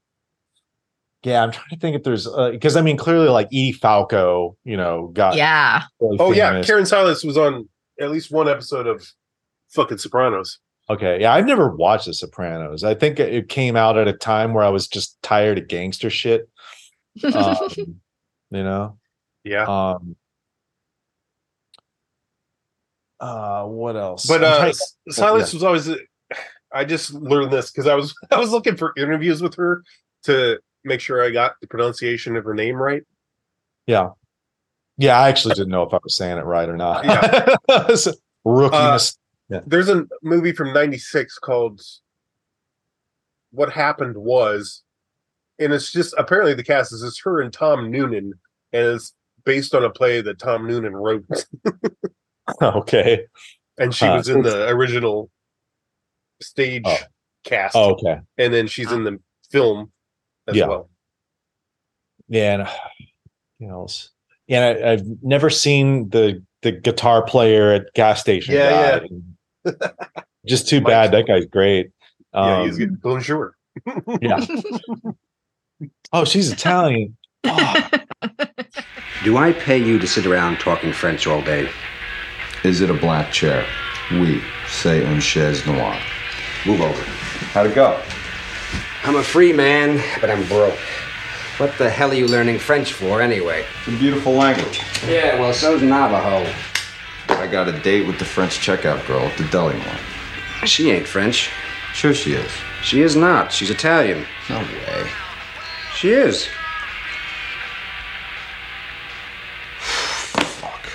Yeah, I'm trying to think if there's because I mean clearly like Edie Falco, you know, got Yeah. really Oh yeah, famous. Karen Sillas was on at least one episode of fucking Sopranos. Okay, yeah, I've never watched The Sopranos. I think it came out at a time where I was just tired of gangster shit. Um, you know, Yeah. um, uh, what else? But I'm uh trying- S- Sillas was always I just learned this because I was I was looking for interviews with her to make sure I got the pronunciation of her name right. yeah, yeah, I actually didn't know if I was saying it right or not. Yeah. Rookie Uh, mis- There's a movie from '96 called "What Happened Was," and it's just apparently the cast is just her and Tom Noonan, and it's based on a play that Tom Noonan wrote, okay. and she Huh. was in the original stage Oh. cast, Oh, okay. and then she's in the film as Yeah. well. Yeah, and you know, else? yeah, I, I've never seen the the guitar player at gas station. Yeah, yeah. Just too bad. That guy's great. yeah, Um, he's good. Bonjour. yeah. oh, she's Italian. Oh, Do I pay you to sit around talking French all day? Is it a black chair? Oui, c'est un chaise noire. Move over. How'd it go? I'm a free man, but I'm broke. What the hell are you learning French for anyway? It's a beautiful language. Yeah, well, so's Navajo. I got a date with the French checkout girl at the deli mart. She ain't French. Sure she is. She is not. She's Italian. No way. She is. Fuck.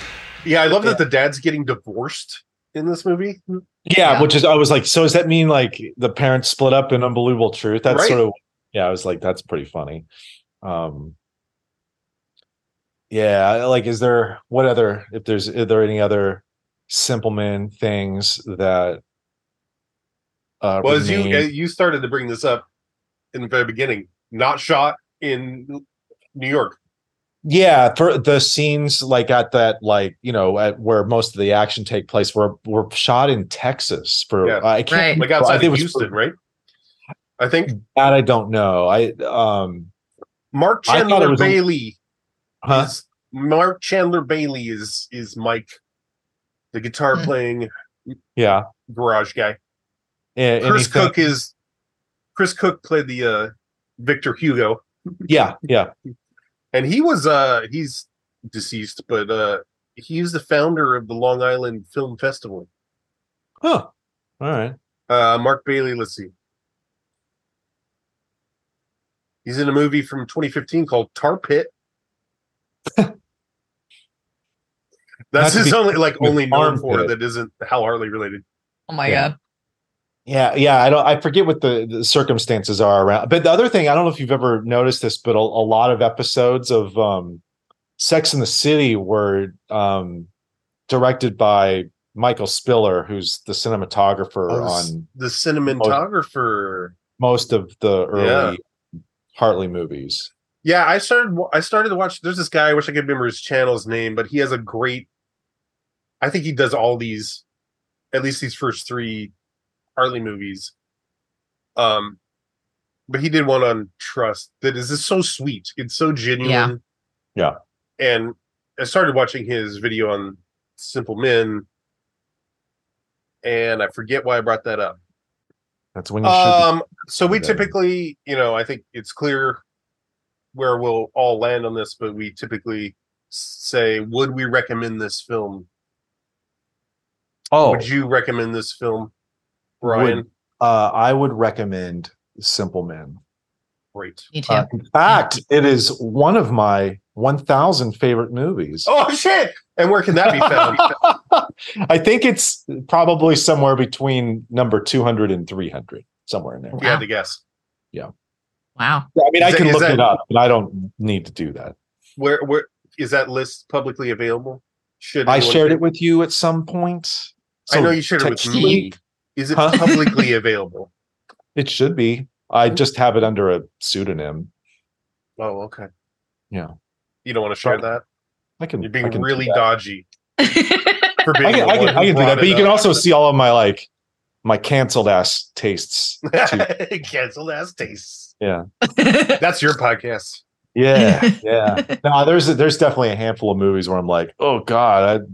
Yeah, I love that the dad's getting divorced in this movie. yeah, Yeah. which is I was like, so does that mean like the parents split up in Unbelievable Truth? That's Right. sort of yeah. I was like, that's pretty funny. Um, yeah, like, is there what other if there's are there any other Simple Men things that uh, Was you remain? uh, you started to bring this up in the very beginning? Not shot in New York. Yeah, for the scenes like at that, like you know, at where most of the action take place, were were shot in Texas. For Yeah. I can't Right. like I outside think it of was Houston, right? I think that I don't know. I um, Mark I thought it Chandler was on- Bailey huh? is Mark Chandler Bailey is is Mike, the guitar Hmm. playing yeah. garage guy. And, and Chris he's got- Cook is Chris Cook played the uh Victor Hugo, yeah, yeah. and he was uh he's deceased, but uh he's the founder of the Long Island Film Festival. Huh. All right. Uh Mark Bailey, let's see. He's in a movie from 2015 called Tar Pit. That's his be only like only known for Armpit. that isn't Hal Hartley related. Oh my Yeah. god. Yeah, yeah. I don't. I forget what the, the circumstances are around. But the other thing, I don't know if you've ever noticed this, but a, a lot of episodes of um, Sex in the City were um, directed by Michael Spiller, who's the cinematographer Oh, on The cinematographer. most of the early Yeah. Hartley movies. Yeah, I started. I started to watch. There's this guy. I wish I could remember his channel's name, but he has a great. I think he does all these, at least these first three Hartley movies. Um, but he did one on Trust that is just so sweet. It's so genuine. Yeah. And I started watching his video on Simple Men, and I forget why I brought that up. That's when you should. Um, so we typically, you know, I think it's clear where we'll all land on this, but we typically say, would we recommend this film? oh, Would you recommend this film, Brian? Would- uh, I would recommend Simple Men. Great. Me too. Uh, in fact, it is one of my 1000 favorite movies. Oh shit! And where can that be found? I think it's probably somewhere between number 200 and 300, somewhere in there. If you had to guess. Yeah. Wow. Yeah, I mean, I Is that- can is look that- it up, but I don't need to do that. Where where is that list publicly available? Should I shared think- it with you at some point. I know you shared it with me. Is it Huh? publicly available? It should be. I mm-hmm. just have it under a pseudonym. Oh, okay. Yeah. You don't want to share that? I can. You're being can really dodgy. For I being can, I can, I can do that, but you can also see all of my like my canceled ass tastes. Canceled ass tastes. Yeah, That's your podcast. yeah, yeah. No, there's there's definitely a handful of movies where I'm like, oh god, I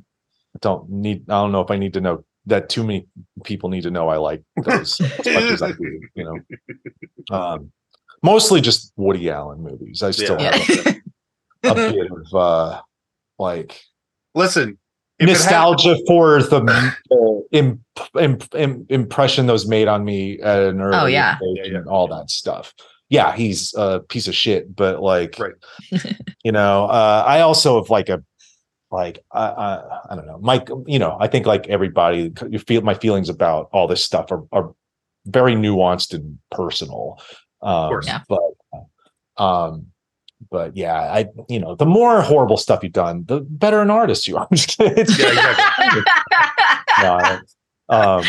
don't need. I don't know if I need to know that too many people need to know I like those as much as I do. You know, um, mostly just Woody Allen movies. I still Yeah. have a, a bit of uh, like Listen, nostalgia for the uh, im, im, im, impression those made on me at an early Oh, yeah. age and all that stuff. Yeah, he's a piece of shit, but like, Right. you know, uh, I also have like a like I, I I don't know, Mike. You know, I think like everybody, you feel my feelings about all this stuff are are very nuanced and personal. Um, course. Yeah. But um, but yeah, I you know, the more horrible stuff you've done, the better an artist you are. I'm just kidding. Yeah, exactly. no, um,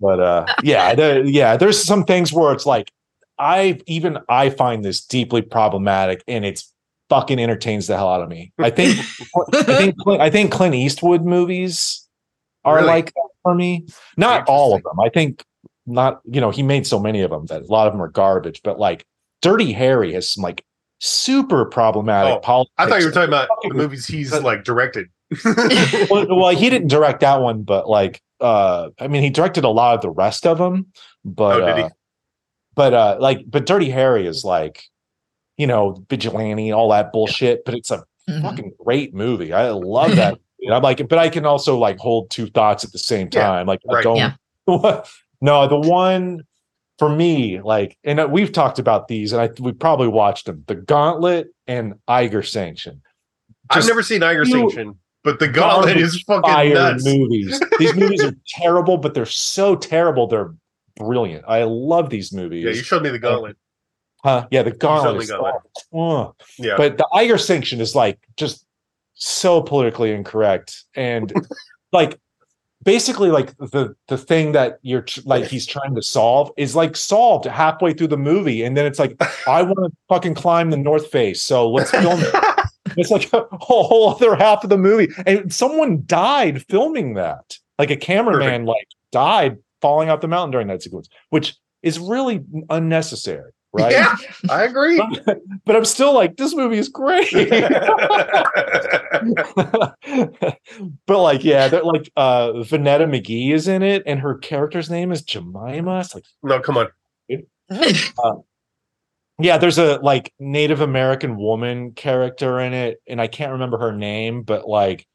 but uh, yeah, there, yeah, there's some things where it's like I even I find this deeply problematic, and it's fucking entertains the hell out of me. I think I think Clint, I think Clint Eastwood movies are Really? like that for me. Not all of them. I think not. You know, he made so many of them that a lot of them are garbage. But like Dirty Harry has some like super problematic Oh, politics. I thought you were talking about the movies he's like directed. well, well, he didn't direct that one, but like, uh, I mean, he directed a lot of the rest of them. But, Oh, uh, but, uh, like, but Dirty Harry is like, you know, vigilante, all that bullshit. But it's a Mhm. fucking great movie. I love that. And I'm like, but I can also like hold two thoughts at the same Yeah, time. like, I don't. Yeah. no, the one for me, like, and uh, we've talked about these, and I we probably watched them. The Gauntlet and Eiger Sanction. I've never seen Eiger two Sanction, but the Gauntlet is fucking fire nuts. movies. These movies are terrible, but they're so terrible they're brilliant. I love these movies. Yeah, you showed me the Gauntlet. Huh? Yeah, the Gauntlet. oh, Yeah, But the Eiger sanction is like just so politically incorrect and like basically like the the thing that you're tr- like he's trying to solve is like solved halfway through the movie and then it's like I want to fucking climb the North Face so let's film it. It's like a whole other half of the movie. And someone died filming that. Like a cameraman like died falling off the mountain during that sequence, which is really unnecessary, right? yeah, I agree. but I'm still like, this movie is great. but like, yeah, they're like uh Vonetta McGee is in it, and her character's name is Jemima. It's like no, come on. yeah, there's a like Native American woman character in it, and I can't remember her name, but like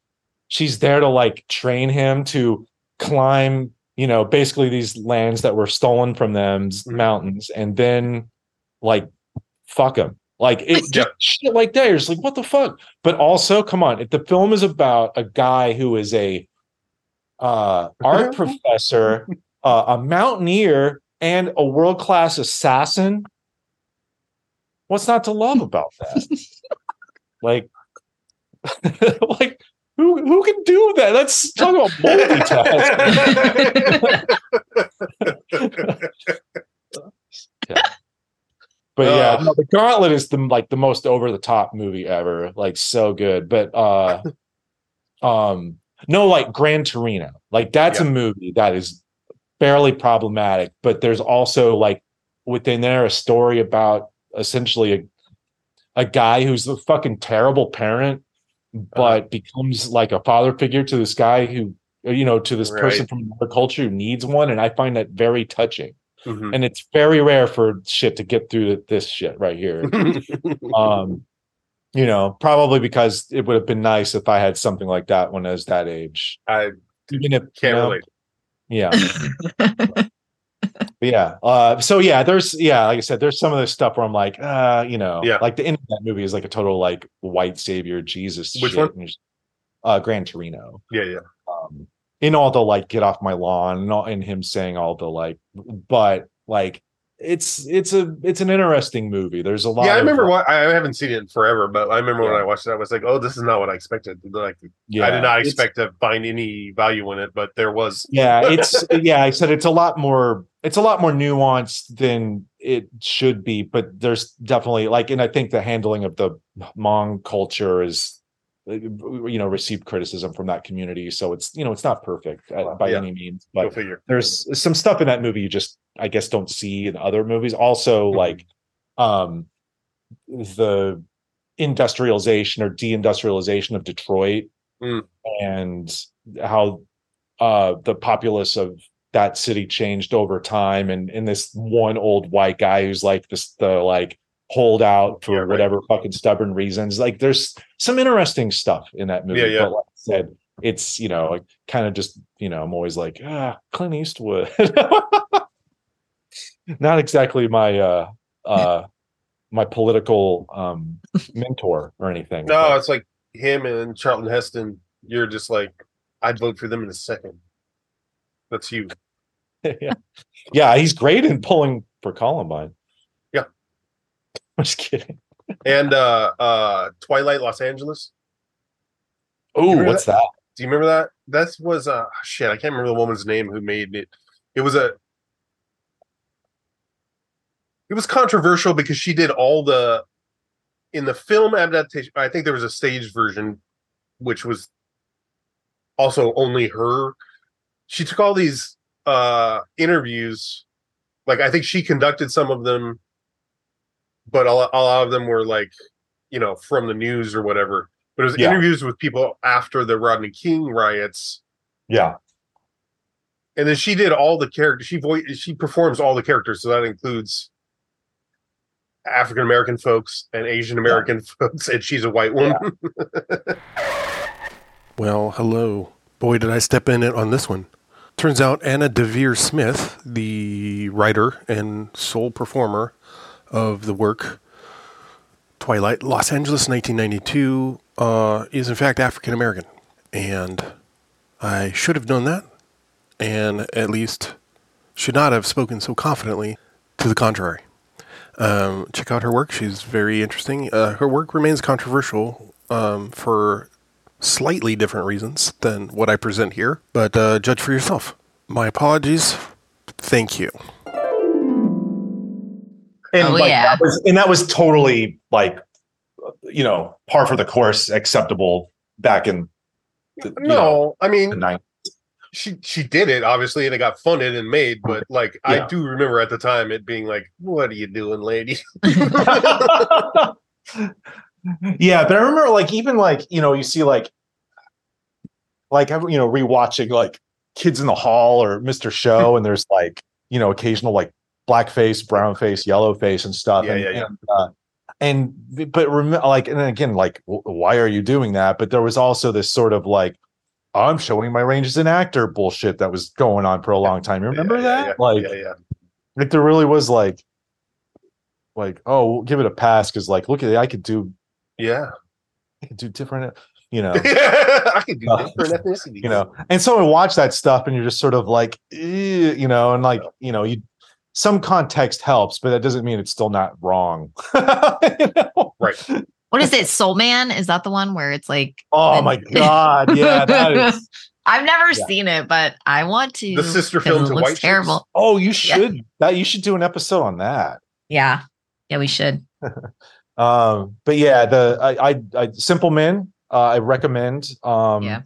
she's there to like train him to climb, you know, basically these lands that were stolen from them, Mhm. mountains, and then like fuck him. Like it just shit like that. You're just like, what the fuck? But also, come on, if the film is about a guy who is a uh art professor, uh, a mountaineer, and a world-class assassin, what's not to love about that? like, like who who can do that? Let's talk about multitasking. yeah. But yeah, Uh. no, the Gauntlet is the like the most over the top movie ever. Like so good. But uh um no like Gran Torino. Like that's a movie that is fairly problematic, but there's also like within there a story about essentially a a guy who's a fucking terrible parent, but becomes like a father figure to this guy who, you know, to this person from another culture who needs one. And I find that very touching. Mhm. And it's very rare for shit to get through this shit right here. um, you know, probably because it would have been nice if I had something like that when I was that age. I Even if can't you know, relate. Yeah. But yeah. Uh, so yeah, there's yeah, like I said, there's some of this stuff where I'm like, uh, you know, Yeah. like the end of that movie is like a total like white savior Jesus. Which shit. one? And Uh, Gran Torino. Yeah, yeah. In all the like get off my lawn and, all, and him saying all the like but like it's it's a it's an interesting movie there's a lot Yeah, I of, remember what I haven't seen it in forever, but I remember when I watched it, I was like, "Oh, this is not what I expected." Like, yeah I did not expect to find any value in it, but there was. yeah it's yeah i said it's a lot more it's a lot more nuanced than it should be but there's definitely like and i think the handling of the Hmong culture is you know received criticism from that community so it's you know it's not perfect uh, by Yeah. any means but there's some stuff in that movie you just i guess don't see in other movies also Mhm. like um the industrialization or deindustrialization of detroit Mm. and how uh the populace of that city changed over time and and this one old white guy who's like this the like holdout for Yeah, right. whatever fucking stubborn reasons like there's some interesting stuff in that movie Yeah, yeah. but like i said it's you know like kind of just you know i'm always like ah clint eastwood not exactly my uh uh my political um mentor or anything No, it's like him and Charlton Heston. You're just like, I'd vote for them in a second. That's you. Yeah. yeah he's great in Bowling for Columbine Yeah. I'm just kidding And uh uh Twilight Los Angeles. oh what's that Do you remember that? That was uh shit. I can't remember the woman's name who made it. It was a. It was controversial because she did all the, in the film adaptation. I think there was a stage version, which was also only her. She took all these uh interviews, like I think she conducted some of them, but a lot, a lot of them were like, you know, from the news or whatever but it was Yeah. interviews with people after the Rodney King riots, yeah and then she did all the characters. She voice she performs all the characters, so that includes African American folks and Asian American folks, and she's a white woman. Well, hello. Boy, did I step in it on this one. Turns out Anna Deavere Smith, the writer and sole performer of the work Twilight, Los Angeles, 1992, uh, is in fact African American. And I should have known that, and at least should not have spoken so confidently to the contrary. Um, check out her work. She's very interesting. Uh, her work remains controversial um, for slightly different reasons than what I present here, but uh, judge for yourself. My apologies. Thank you. And Oh, like, yeah. that was, and that was totally like you know par for the course acceptable back in the, you know, no, I the mean night she she did it obviously, and it got funded and made. But like I do remember at the time it being like, "What are you doing, lady?" yeah, but I remember like even like you know you see like like you know rewatching like Kids in the Hall or Mr. Show, and there's like you know occasional like blackface, brown face, yellow face, and stuff. Yeah, and, yeah, yeah. And, uh, and but remember like and then again like w- why are you doing that? But there was also this sort of like I'm showing my range as an actor bullshit that was going on for a long time. You remember Yeah, that? yeah, Like yeah, yeah. like there really was like like oh we'll give it a pass because like look at it I could do Yeah. I could do different you know I could do Uh, different ethnicities. you know and so I watch that stuff and you're just sort of like you know and like you know you some context helps but that doesn't mean it's still not wrong You know? Right. What is it? Soul Man? Is that the one where it's like? oh my god yeah that is I've never Yeah. seen it, but I want to. The sister film to looks White Chicks? terrible. oh you Yeah. should that you should do an episode on that Yeah, yeah, we should. um but yeah the I I, I Simple Men uh, I recommend um Yeah.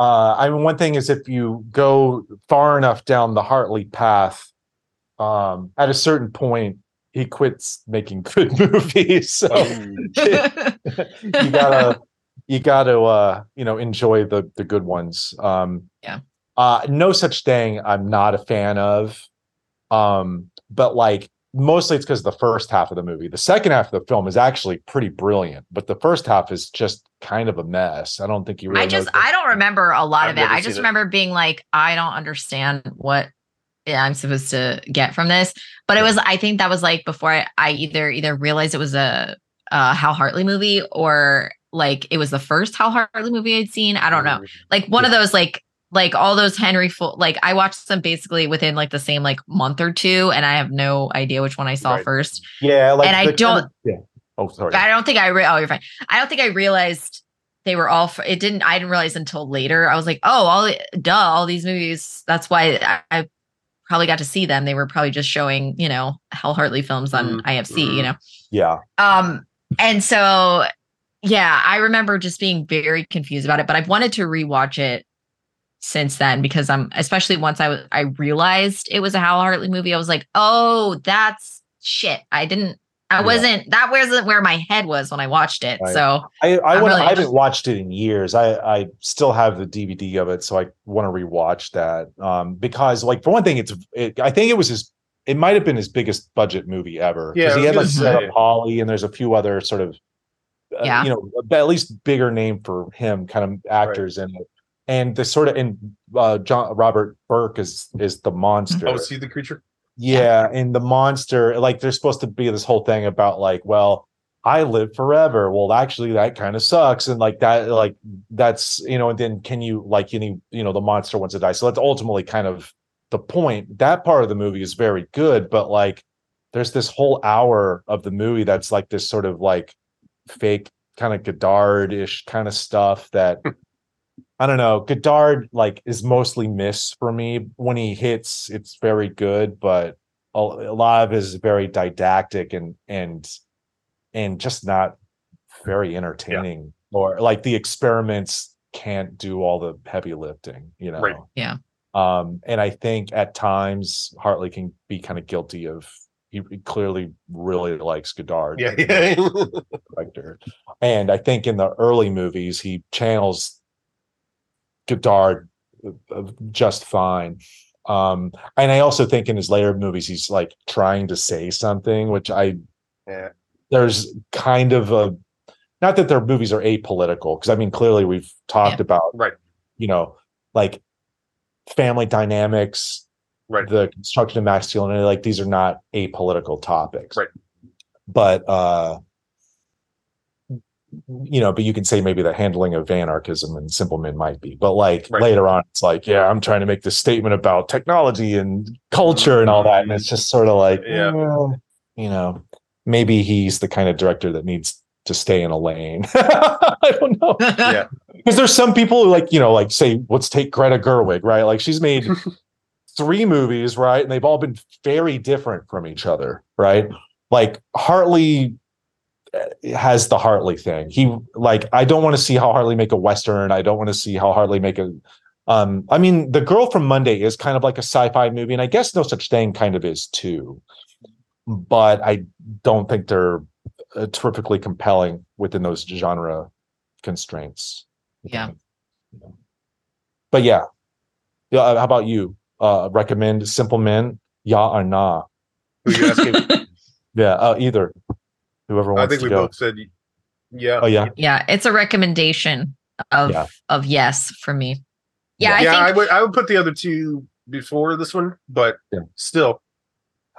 Uh, I mean, one thing is if you go far enough down the Hartley path, um, at a certain point, he quits making good movies. So Um, you gotta, you gotta, uh, you know, enjoy the the good ones. Um, Yeah. Uh, no such thing. I'm not a fan of. Um, but like mostly it's because the first half of the movie. The second half of the film is actually pretty brilliant, but the first half is just kind of a mess. I don't think you really. I just I don't remember a lot I've of it. I seen just it. remember being like, I don't understand what I'm supposed to get from this. But it was I think that was like before I, I either either realized it was a, a Hal Hartley movie or like it was the first Hal Hartley movie I'd seen. I don't know. Mm. Like one of those like like all those Henry Fool like I watched them basically within like the same like month or two, and I have no idea which one I saw Right. first. Yeah, like And I don't- Yeah. Oh, sorry. I don't think I re- oh you're fine. I don't think I realized they were all. f it didn't. I didn't realize until later. I was like, oh, all duh, all these movies. That's why I, I probably got to see them. They were probably just showing you know Hal Hartley films on IFC. You know. Yeah. Um, and so yeah, I remember just being very confused about it, but I've wanted to rewatch it since then because I'm especially once I was I realized it was a Hal Hartley movie, I was like, oh, that's shit. I didn't I wasn't that wasn't where my head was when I watched it. Right. So I, I, wanna, really I haven't watched it in years. I, I still have the DVD of it, so I want to rewatch that. Um, because like for one thing, it's it, I think it was his. It might have been his biggest budget movie ever. Yeah, I he had like gonna Sarah say. Polley, and there's a few other sort of, uh, Yeah. you know, at least bigger name for him kind of actors in it. And the sort of and uh, John Robert Burke is is the monster. Oh, see the creature? Yeah, and the monster, like there's supposed to be this whole thing about like, well, I live forever. Well, actually, that kind of sucks, and like that, like that's you know, and then can you like any you know the monster wants to die? So that's ultimately kind of the point. That part of the movie is very good, but like there's this whole hour of the movie that's like this sort of like fake kind of Godard-ish kind of stuff that I don't know. Godard like is mostly miss for me. When he hits, it's very good, but a, a lot of it is very didactic and and and just not very entertaining. Or like the experiments can't do all the heavy lifting, you know. Right. Yeah. Um, and I think at times Hartley can be kind of guilty of he he clearly really likes Godard. Yeah, yeah. director. And I think in the early movies, he channels Godard uh, just fine. Um, and I also think in his later movies, he's like trying to say something, which I yeah. there's kind of a not that their movies are apolitical, because I mean clearly we've talked about Right. you know, like family dynamics, Right. the construction of masculinity, like these are not apolitical topics. Right. But uh you know, but you can say maybe the handling of anarchism and simple men might be. But like Right. later on, it's like, yeah, I'm trying to make this statement about technology and culture and all that. And it's just sort of like, Yeah. eh, you know, maybe he's the kind of director that needs to stay in a lane. I don't know. Yeah. Because there's some people who like, you know, like say, let's take Greta Gerwig, right? Like she's made three movies, right? And they've all been very different from each other, right? Like Hartley has the Hartley thing. He like I don't want to see how Hartley make a western. I don't want to see how Hartley make a um I mean The Girl from Monday is kind of like a sci-fi movie and I guess No Such Thing kind of is too. But I don't think they're uh, terrifically compelling within those genre constraints. Yeah. But yeah. Yeah, uh, how about you? Uh recommend Simple Men, yeah or nah? Who you asking? Yeah, uh, either. Whoever wants I think to we go. both said, yeah. Oh yeah. Yeah, it's a recommendation of Yeah. of yes for me. Yeah, I yeah, think I would I would put the other two before this one, but Yeah. still,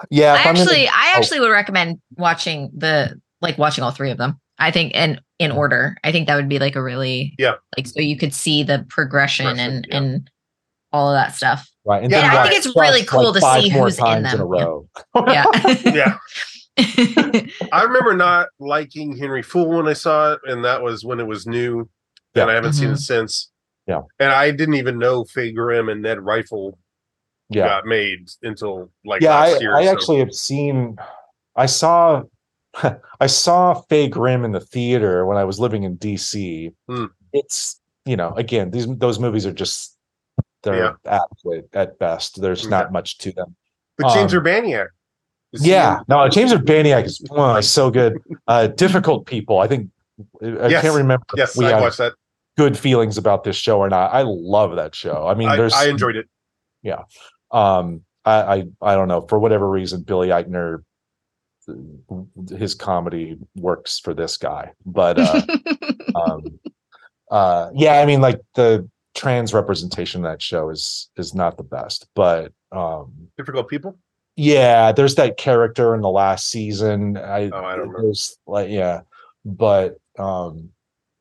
Yeah. I if I'm gonna- actually I oh, actually would recommend watching the like watching all three of them. I think in in order. I think that would be like a really Yeah. like so you could see the progression Progression, and yeah. and all of that stuff. right. And Yeah, then I think it's watch, really cool to see who's in times in a them. Yeah. row. Yeah. yeah. I remember not liking Henry Fool when I saw it, and that was when it was new. Yeah. And I haven't seen Mhm. it since. Yeah. And I didn't even know Faye Grimm and Ned Rifle yeah. got made until like yeah, last I, year. I so- actually have seen. I saw, I saw Faye Grimm in the theater when I was living in DC. Hmm. It's you know again these those movies are just they're Yeah. adequate at best. There's Yeah. not much to them. But James um, Urbaniak. Is Yeah, in- no, James Urbaniak is oh, he's so good. Uh, difficult people. I think I Yes. can't remember. Yes, we I have watched that. good feelings about this show or not. I love that show. I mean, I, there's I enjoyed it. Yeah, um I, I i don't know for whatever reason billy eichner his comedy works for this guy but uh um uh yeah i mean like the trans representation of that show is is not the best but um Difficult people. Yeah there's that character in the last season i Oh, I don't remember. there's like yeah but um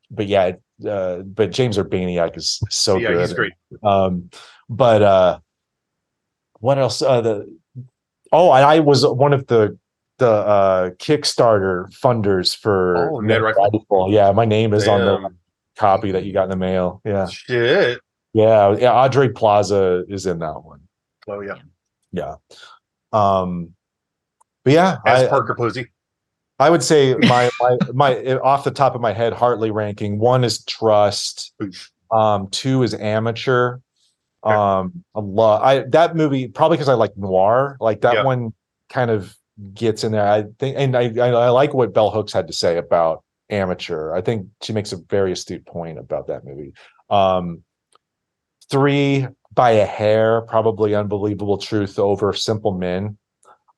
but yeah uh but james urbaniak is so yeah, good he's great. um but uh what else uh the oh and i was one of the the uh kickstarter funders for Oh, Ned Rifle. Yeah my name is on the copy that you got in the mail yeah Shit. yeah yeah aubrey plaza is in that one Oh yeah. yeah um but yeah As I, Parker Posey. I would say my my my off the top of my head Hartley ranking one is trust um two is amateur. Um a lot I that movie probably because I like noir like that Yeah. one kind of gets in there. I think and I, I I like what Bell Hooks had to say about amateur. I think she makes a very astute point about that movie. Um three by a hair probably unbelievable truth over simple men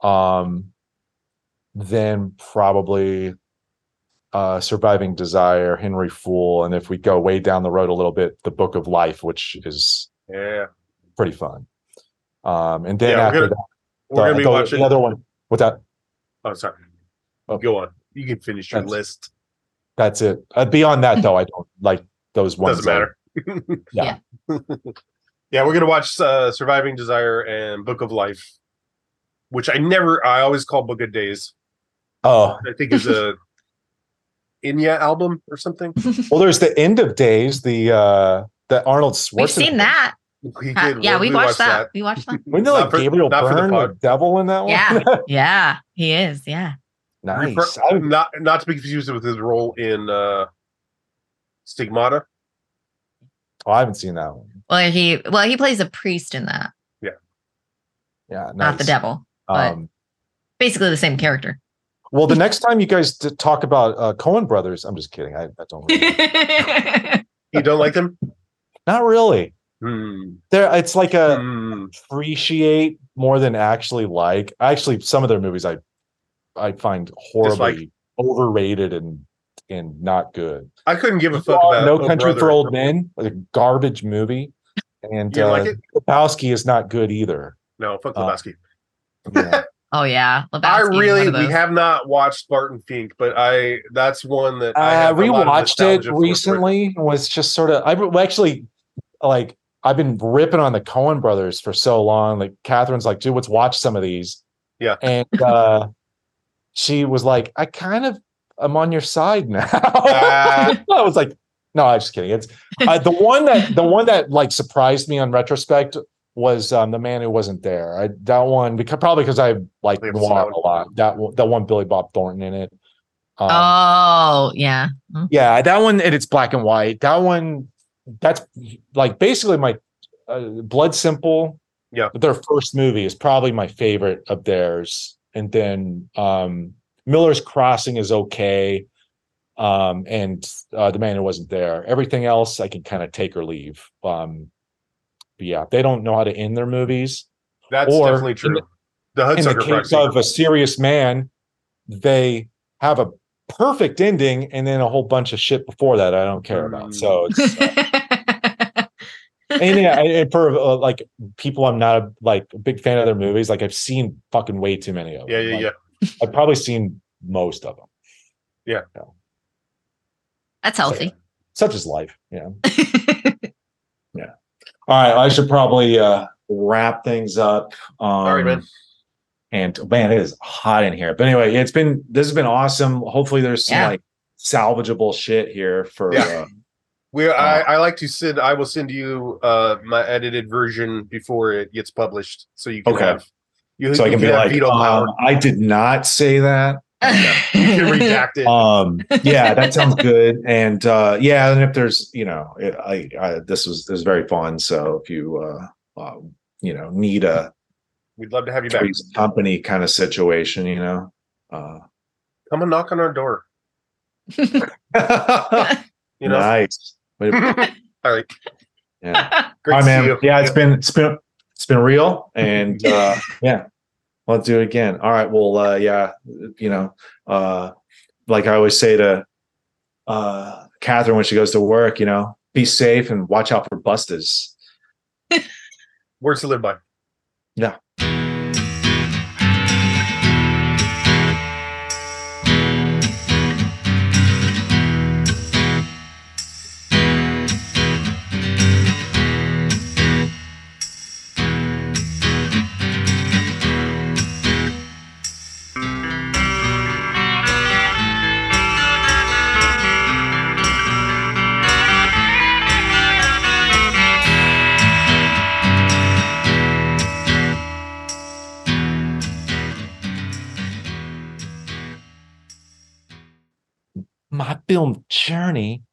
um then probably uh surviving desire henry fool and if we go way down the road a little bit the book of life which is Yeah. pretty fun um and then Yeah, we're after gonna- that We're gonna be the, watching. the other one with that Oh, sorry. Oh. Go on. You can finish your That's- list. that's it uh, beyond that though i don't like those ones Doesn't matter. yeah Yeah, we're gonna watch uh, Surviving Desire and Book of Life, which I never. I always call Book of Days. oh I think is a Enya album or something. well there's the end of days the uh the arnold Schwarzenegger. We've seen that. We Uh, yeah, we, watched, that. that. We watched that. Wasn't there like for- Gabriel not for the Byrne, the, devil in that one? Yeah. Yeah, he is. Yeah. nice. Refer- I- not not to be confused with his role in uh, Stigmata. oh, I haven't seen that one. Well, he well he plays a priest in that, Yeah, Yeah. not the devil. but- Um, Basically the same character. well, the next time you guys talk about uh, Coen brothers, I'm just kidding. I, I don't. Really, You don't like them? not really. Hmm. There, it's like a Hmm. appreciate more than actually like. Actually, some of their movies I I find horribly Dislike. overrated and and not good. I couldn't give a fuck about no Country Brother. for Old Men, like a garbage movie, and You uh, like it? Lebowski is not good either. No, fuck Uh, Lebowski. Yeah. oh yeah. I Lebowski is one really we have not watched Barton Fink, but I that's one that I I have a lot of rewatched it nostalgia for. recently. Was just sort of I actually like I've been ripping on the Coen brothers for so long. Like Catherine's like, dude, let's watch some of these. Yeah. and uh, she was like, I kind of I'm on your side now. Ah. I was like, no, I'm just kidding. It's uh, the one that the one that like surprised me on retrospect was um, the man who wasn't there. I that one because probably because I like noir a lot. That one, that one Billy Bob Thornton in it. Um, Oh yeah. Mm. yeah, that one and it's black and white. That one, that's like basically my uh, Blood Simple. Yeah. their first movie is probably my favorite of theirs, and then um Miller's Crossing is okay, um, and uh, the man who wasn't there. Everything else I can kind of take or leave. Um, but yeah, they don't know how to end their movies. That's Or definitely in true. the- The In the case Proxy. of a serious man, they have a perfect ending and then a whole bunch of shit before that I don't care about. So it's and yeah, and- and for uh, like people, I'm not a, like a big fan of their movies. Like I've seen fucking way too many of them. yeah, yeah, Like, yeah. I've probably seen most of them. That's healthy. Such is life. Yeah. yeah. All right. I should probably uh wrap things up. Um, All right, man. And man, it is hot in here. But anyway, it's been this has been awesome. Hopefully, there's some Yeah. like salvageable shit here for. Yeah. Uh, We I, I like to send I will send you uh my edited version before it gets published so you can Okay. have you, so I you can be like, um, I did not say that. You can um yeah that sounds good and uh yeah and if there's you know it, I, I this was this was very fun so if you uh, uh you know need a We'd love to have you back. three's company kind of situation you know uh Come and knock on our door. You know. nice Way All right. yeah Great all right to see man you. yeah it's been it's been it's been real and uh yeah let's do it again all right well uh yeah you know uh like i always say to uh catherine when she goes to work you know be safe and watch out for busters Words to live by. Yeah. Film journey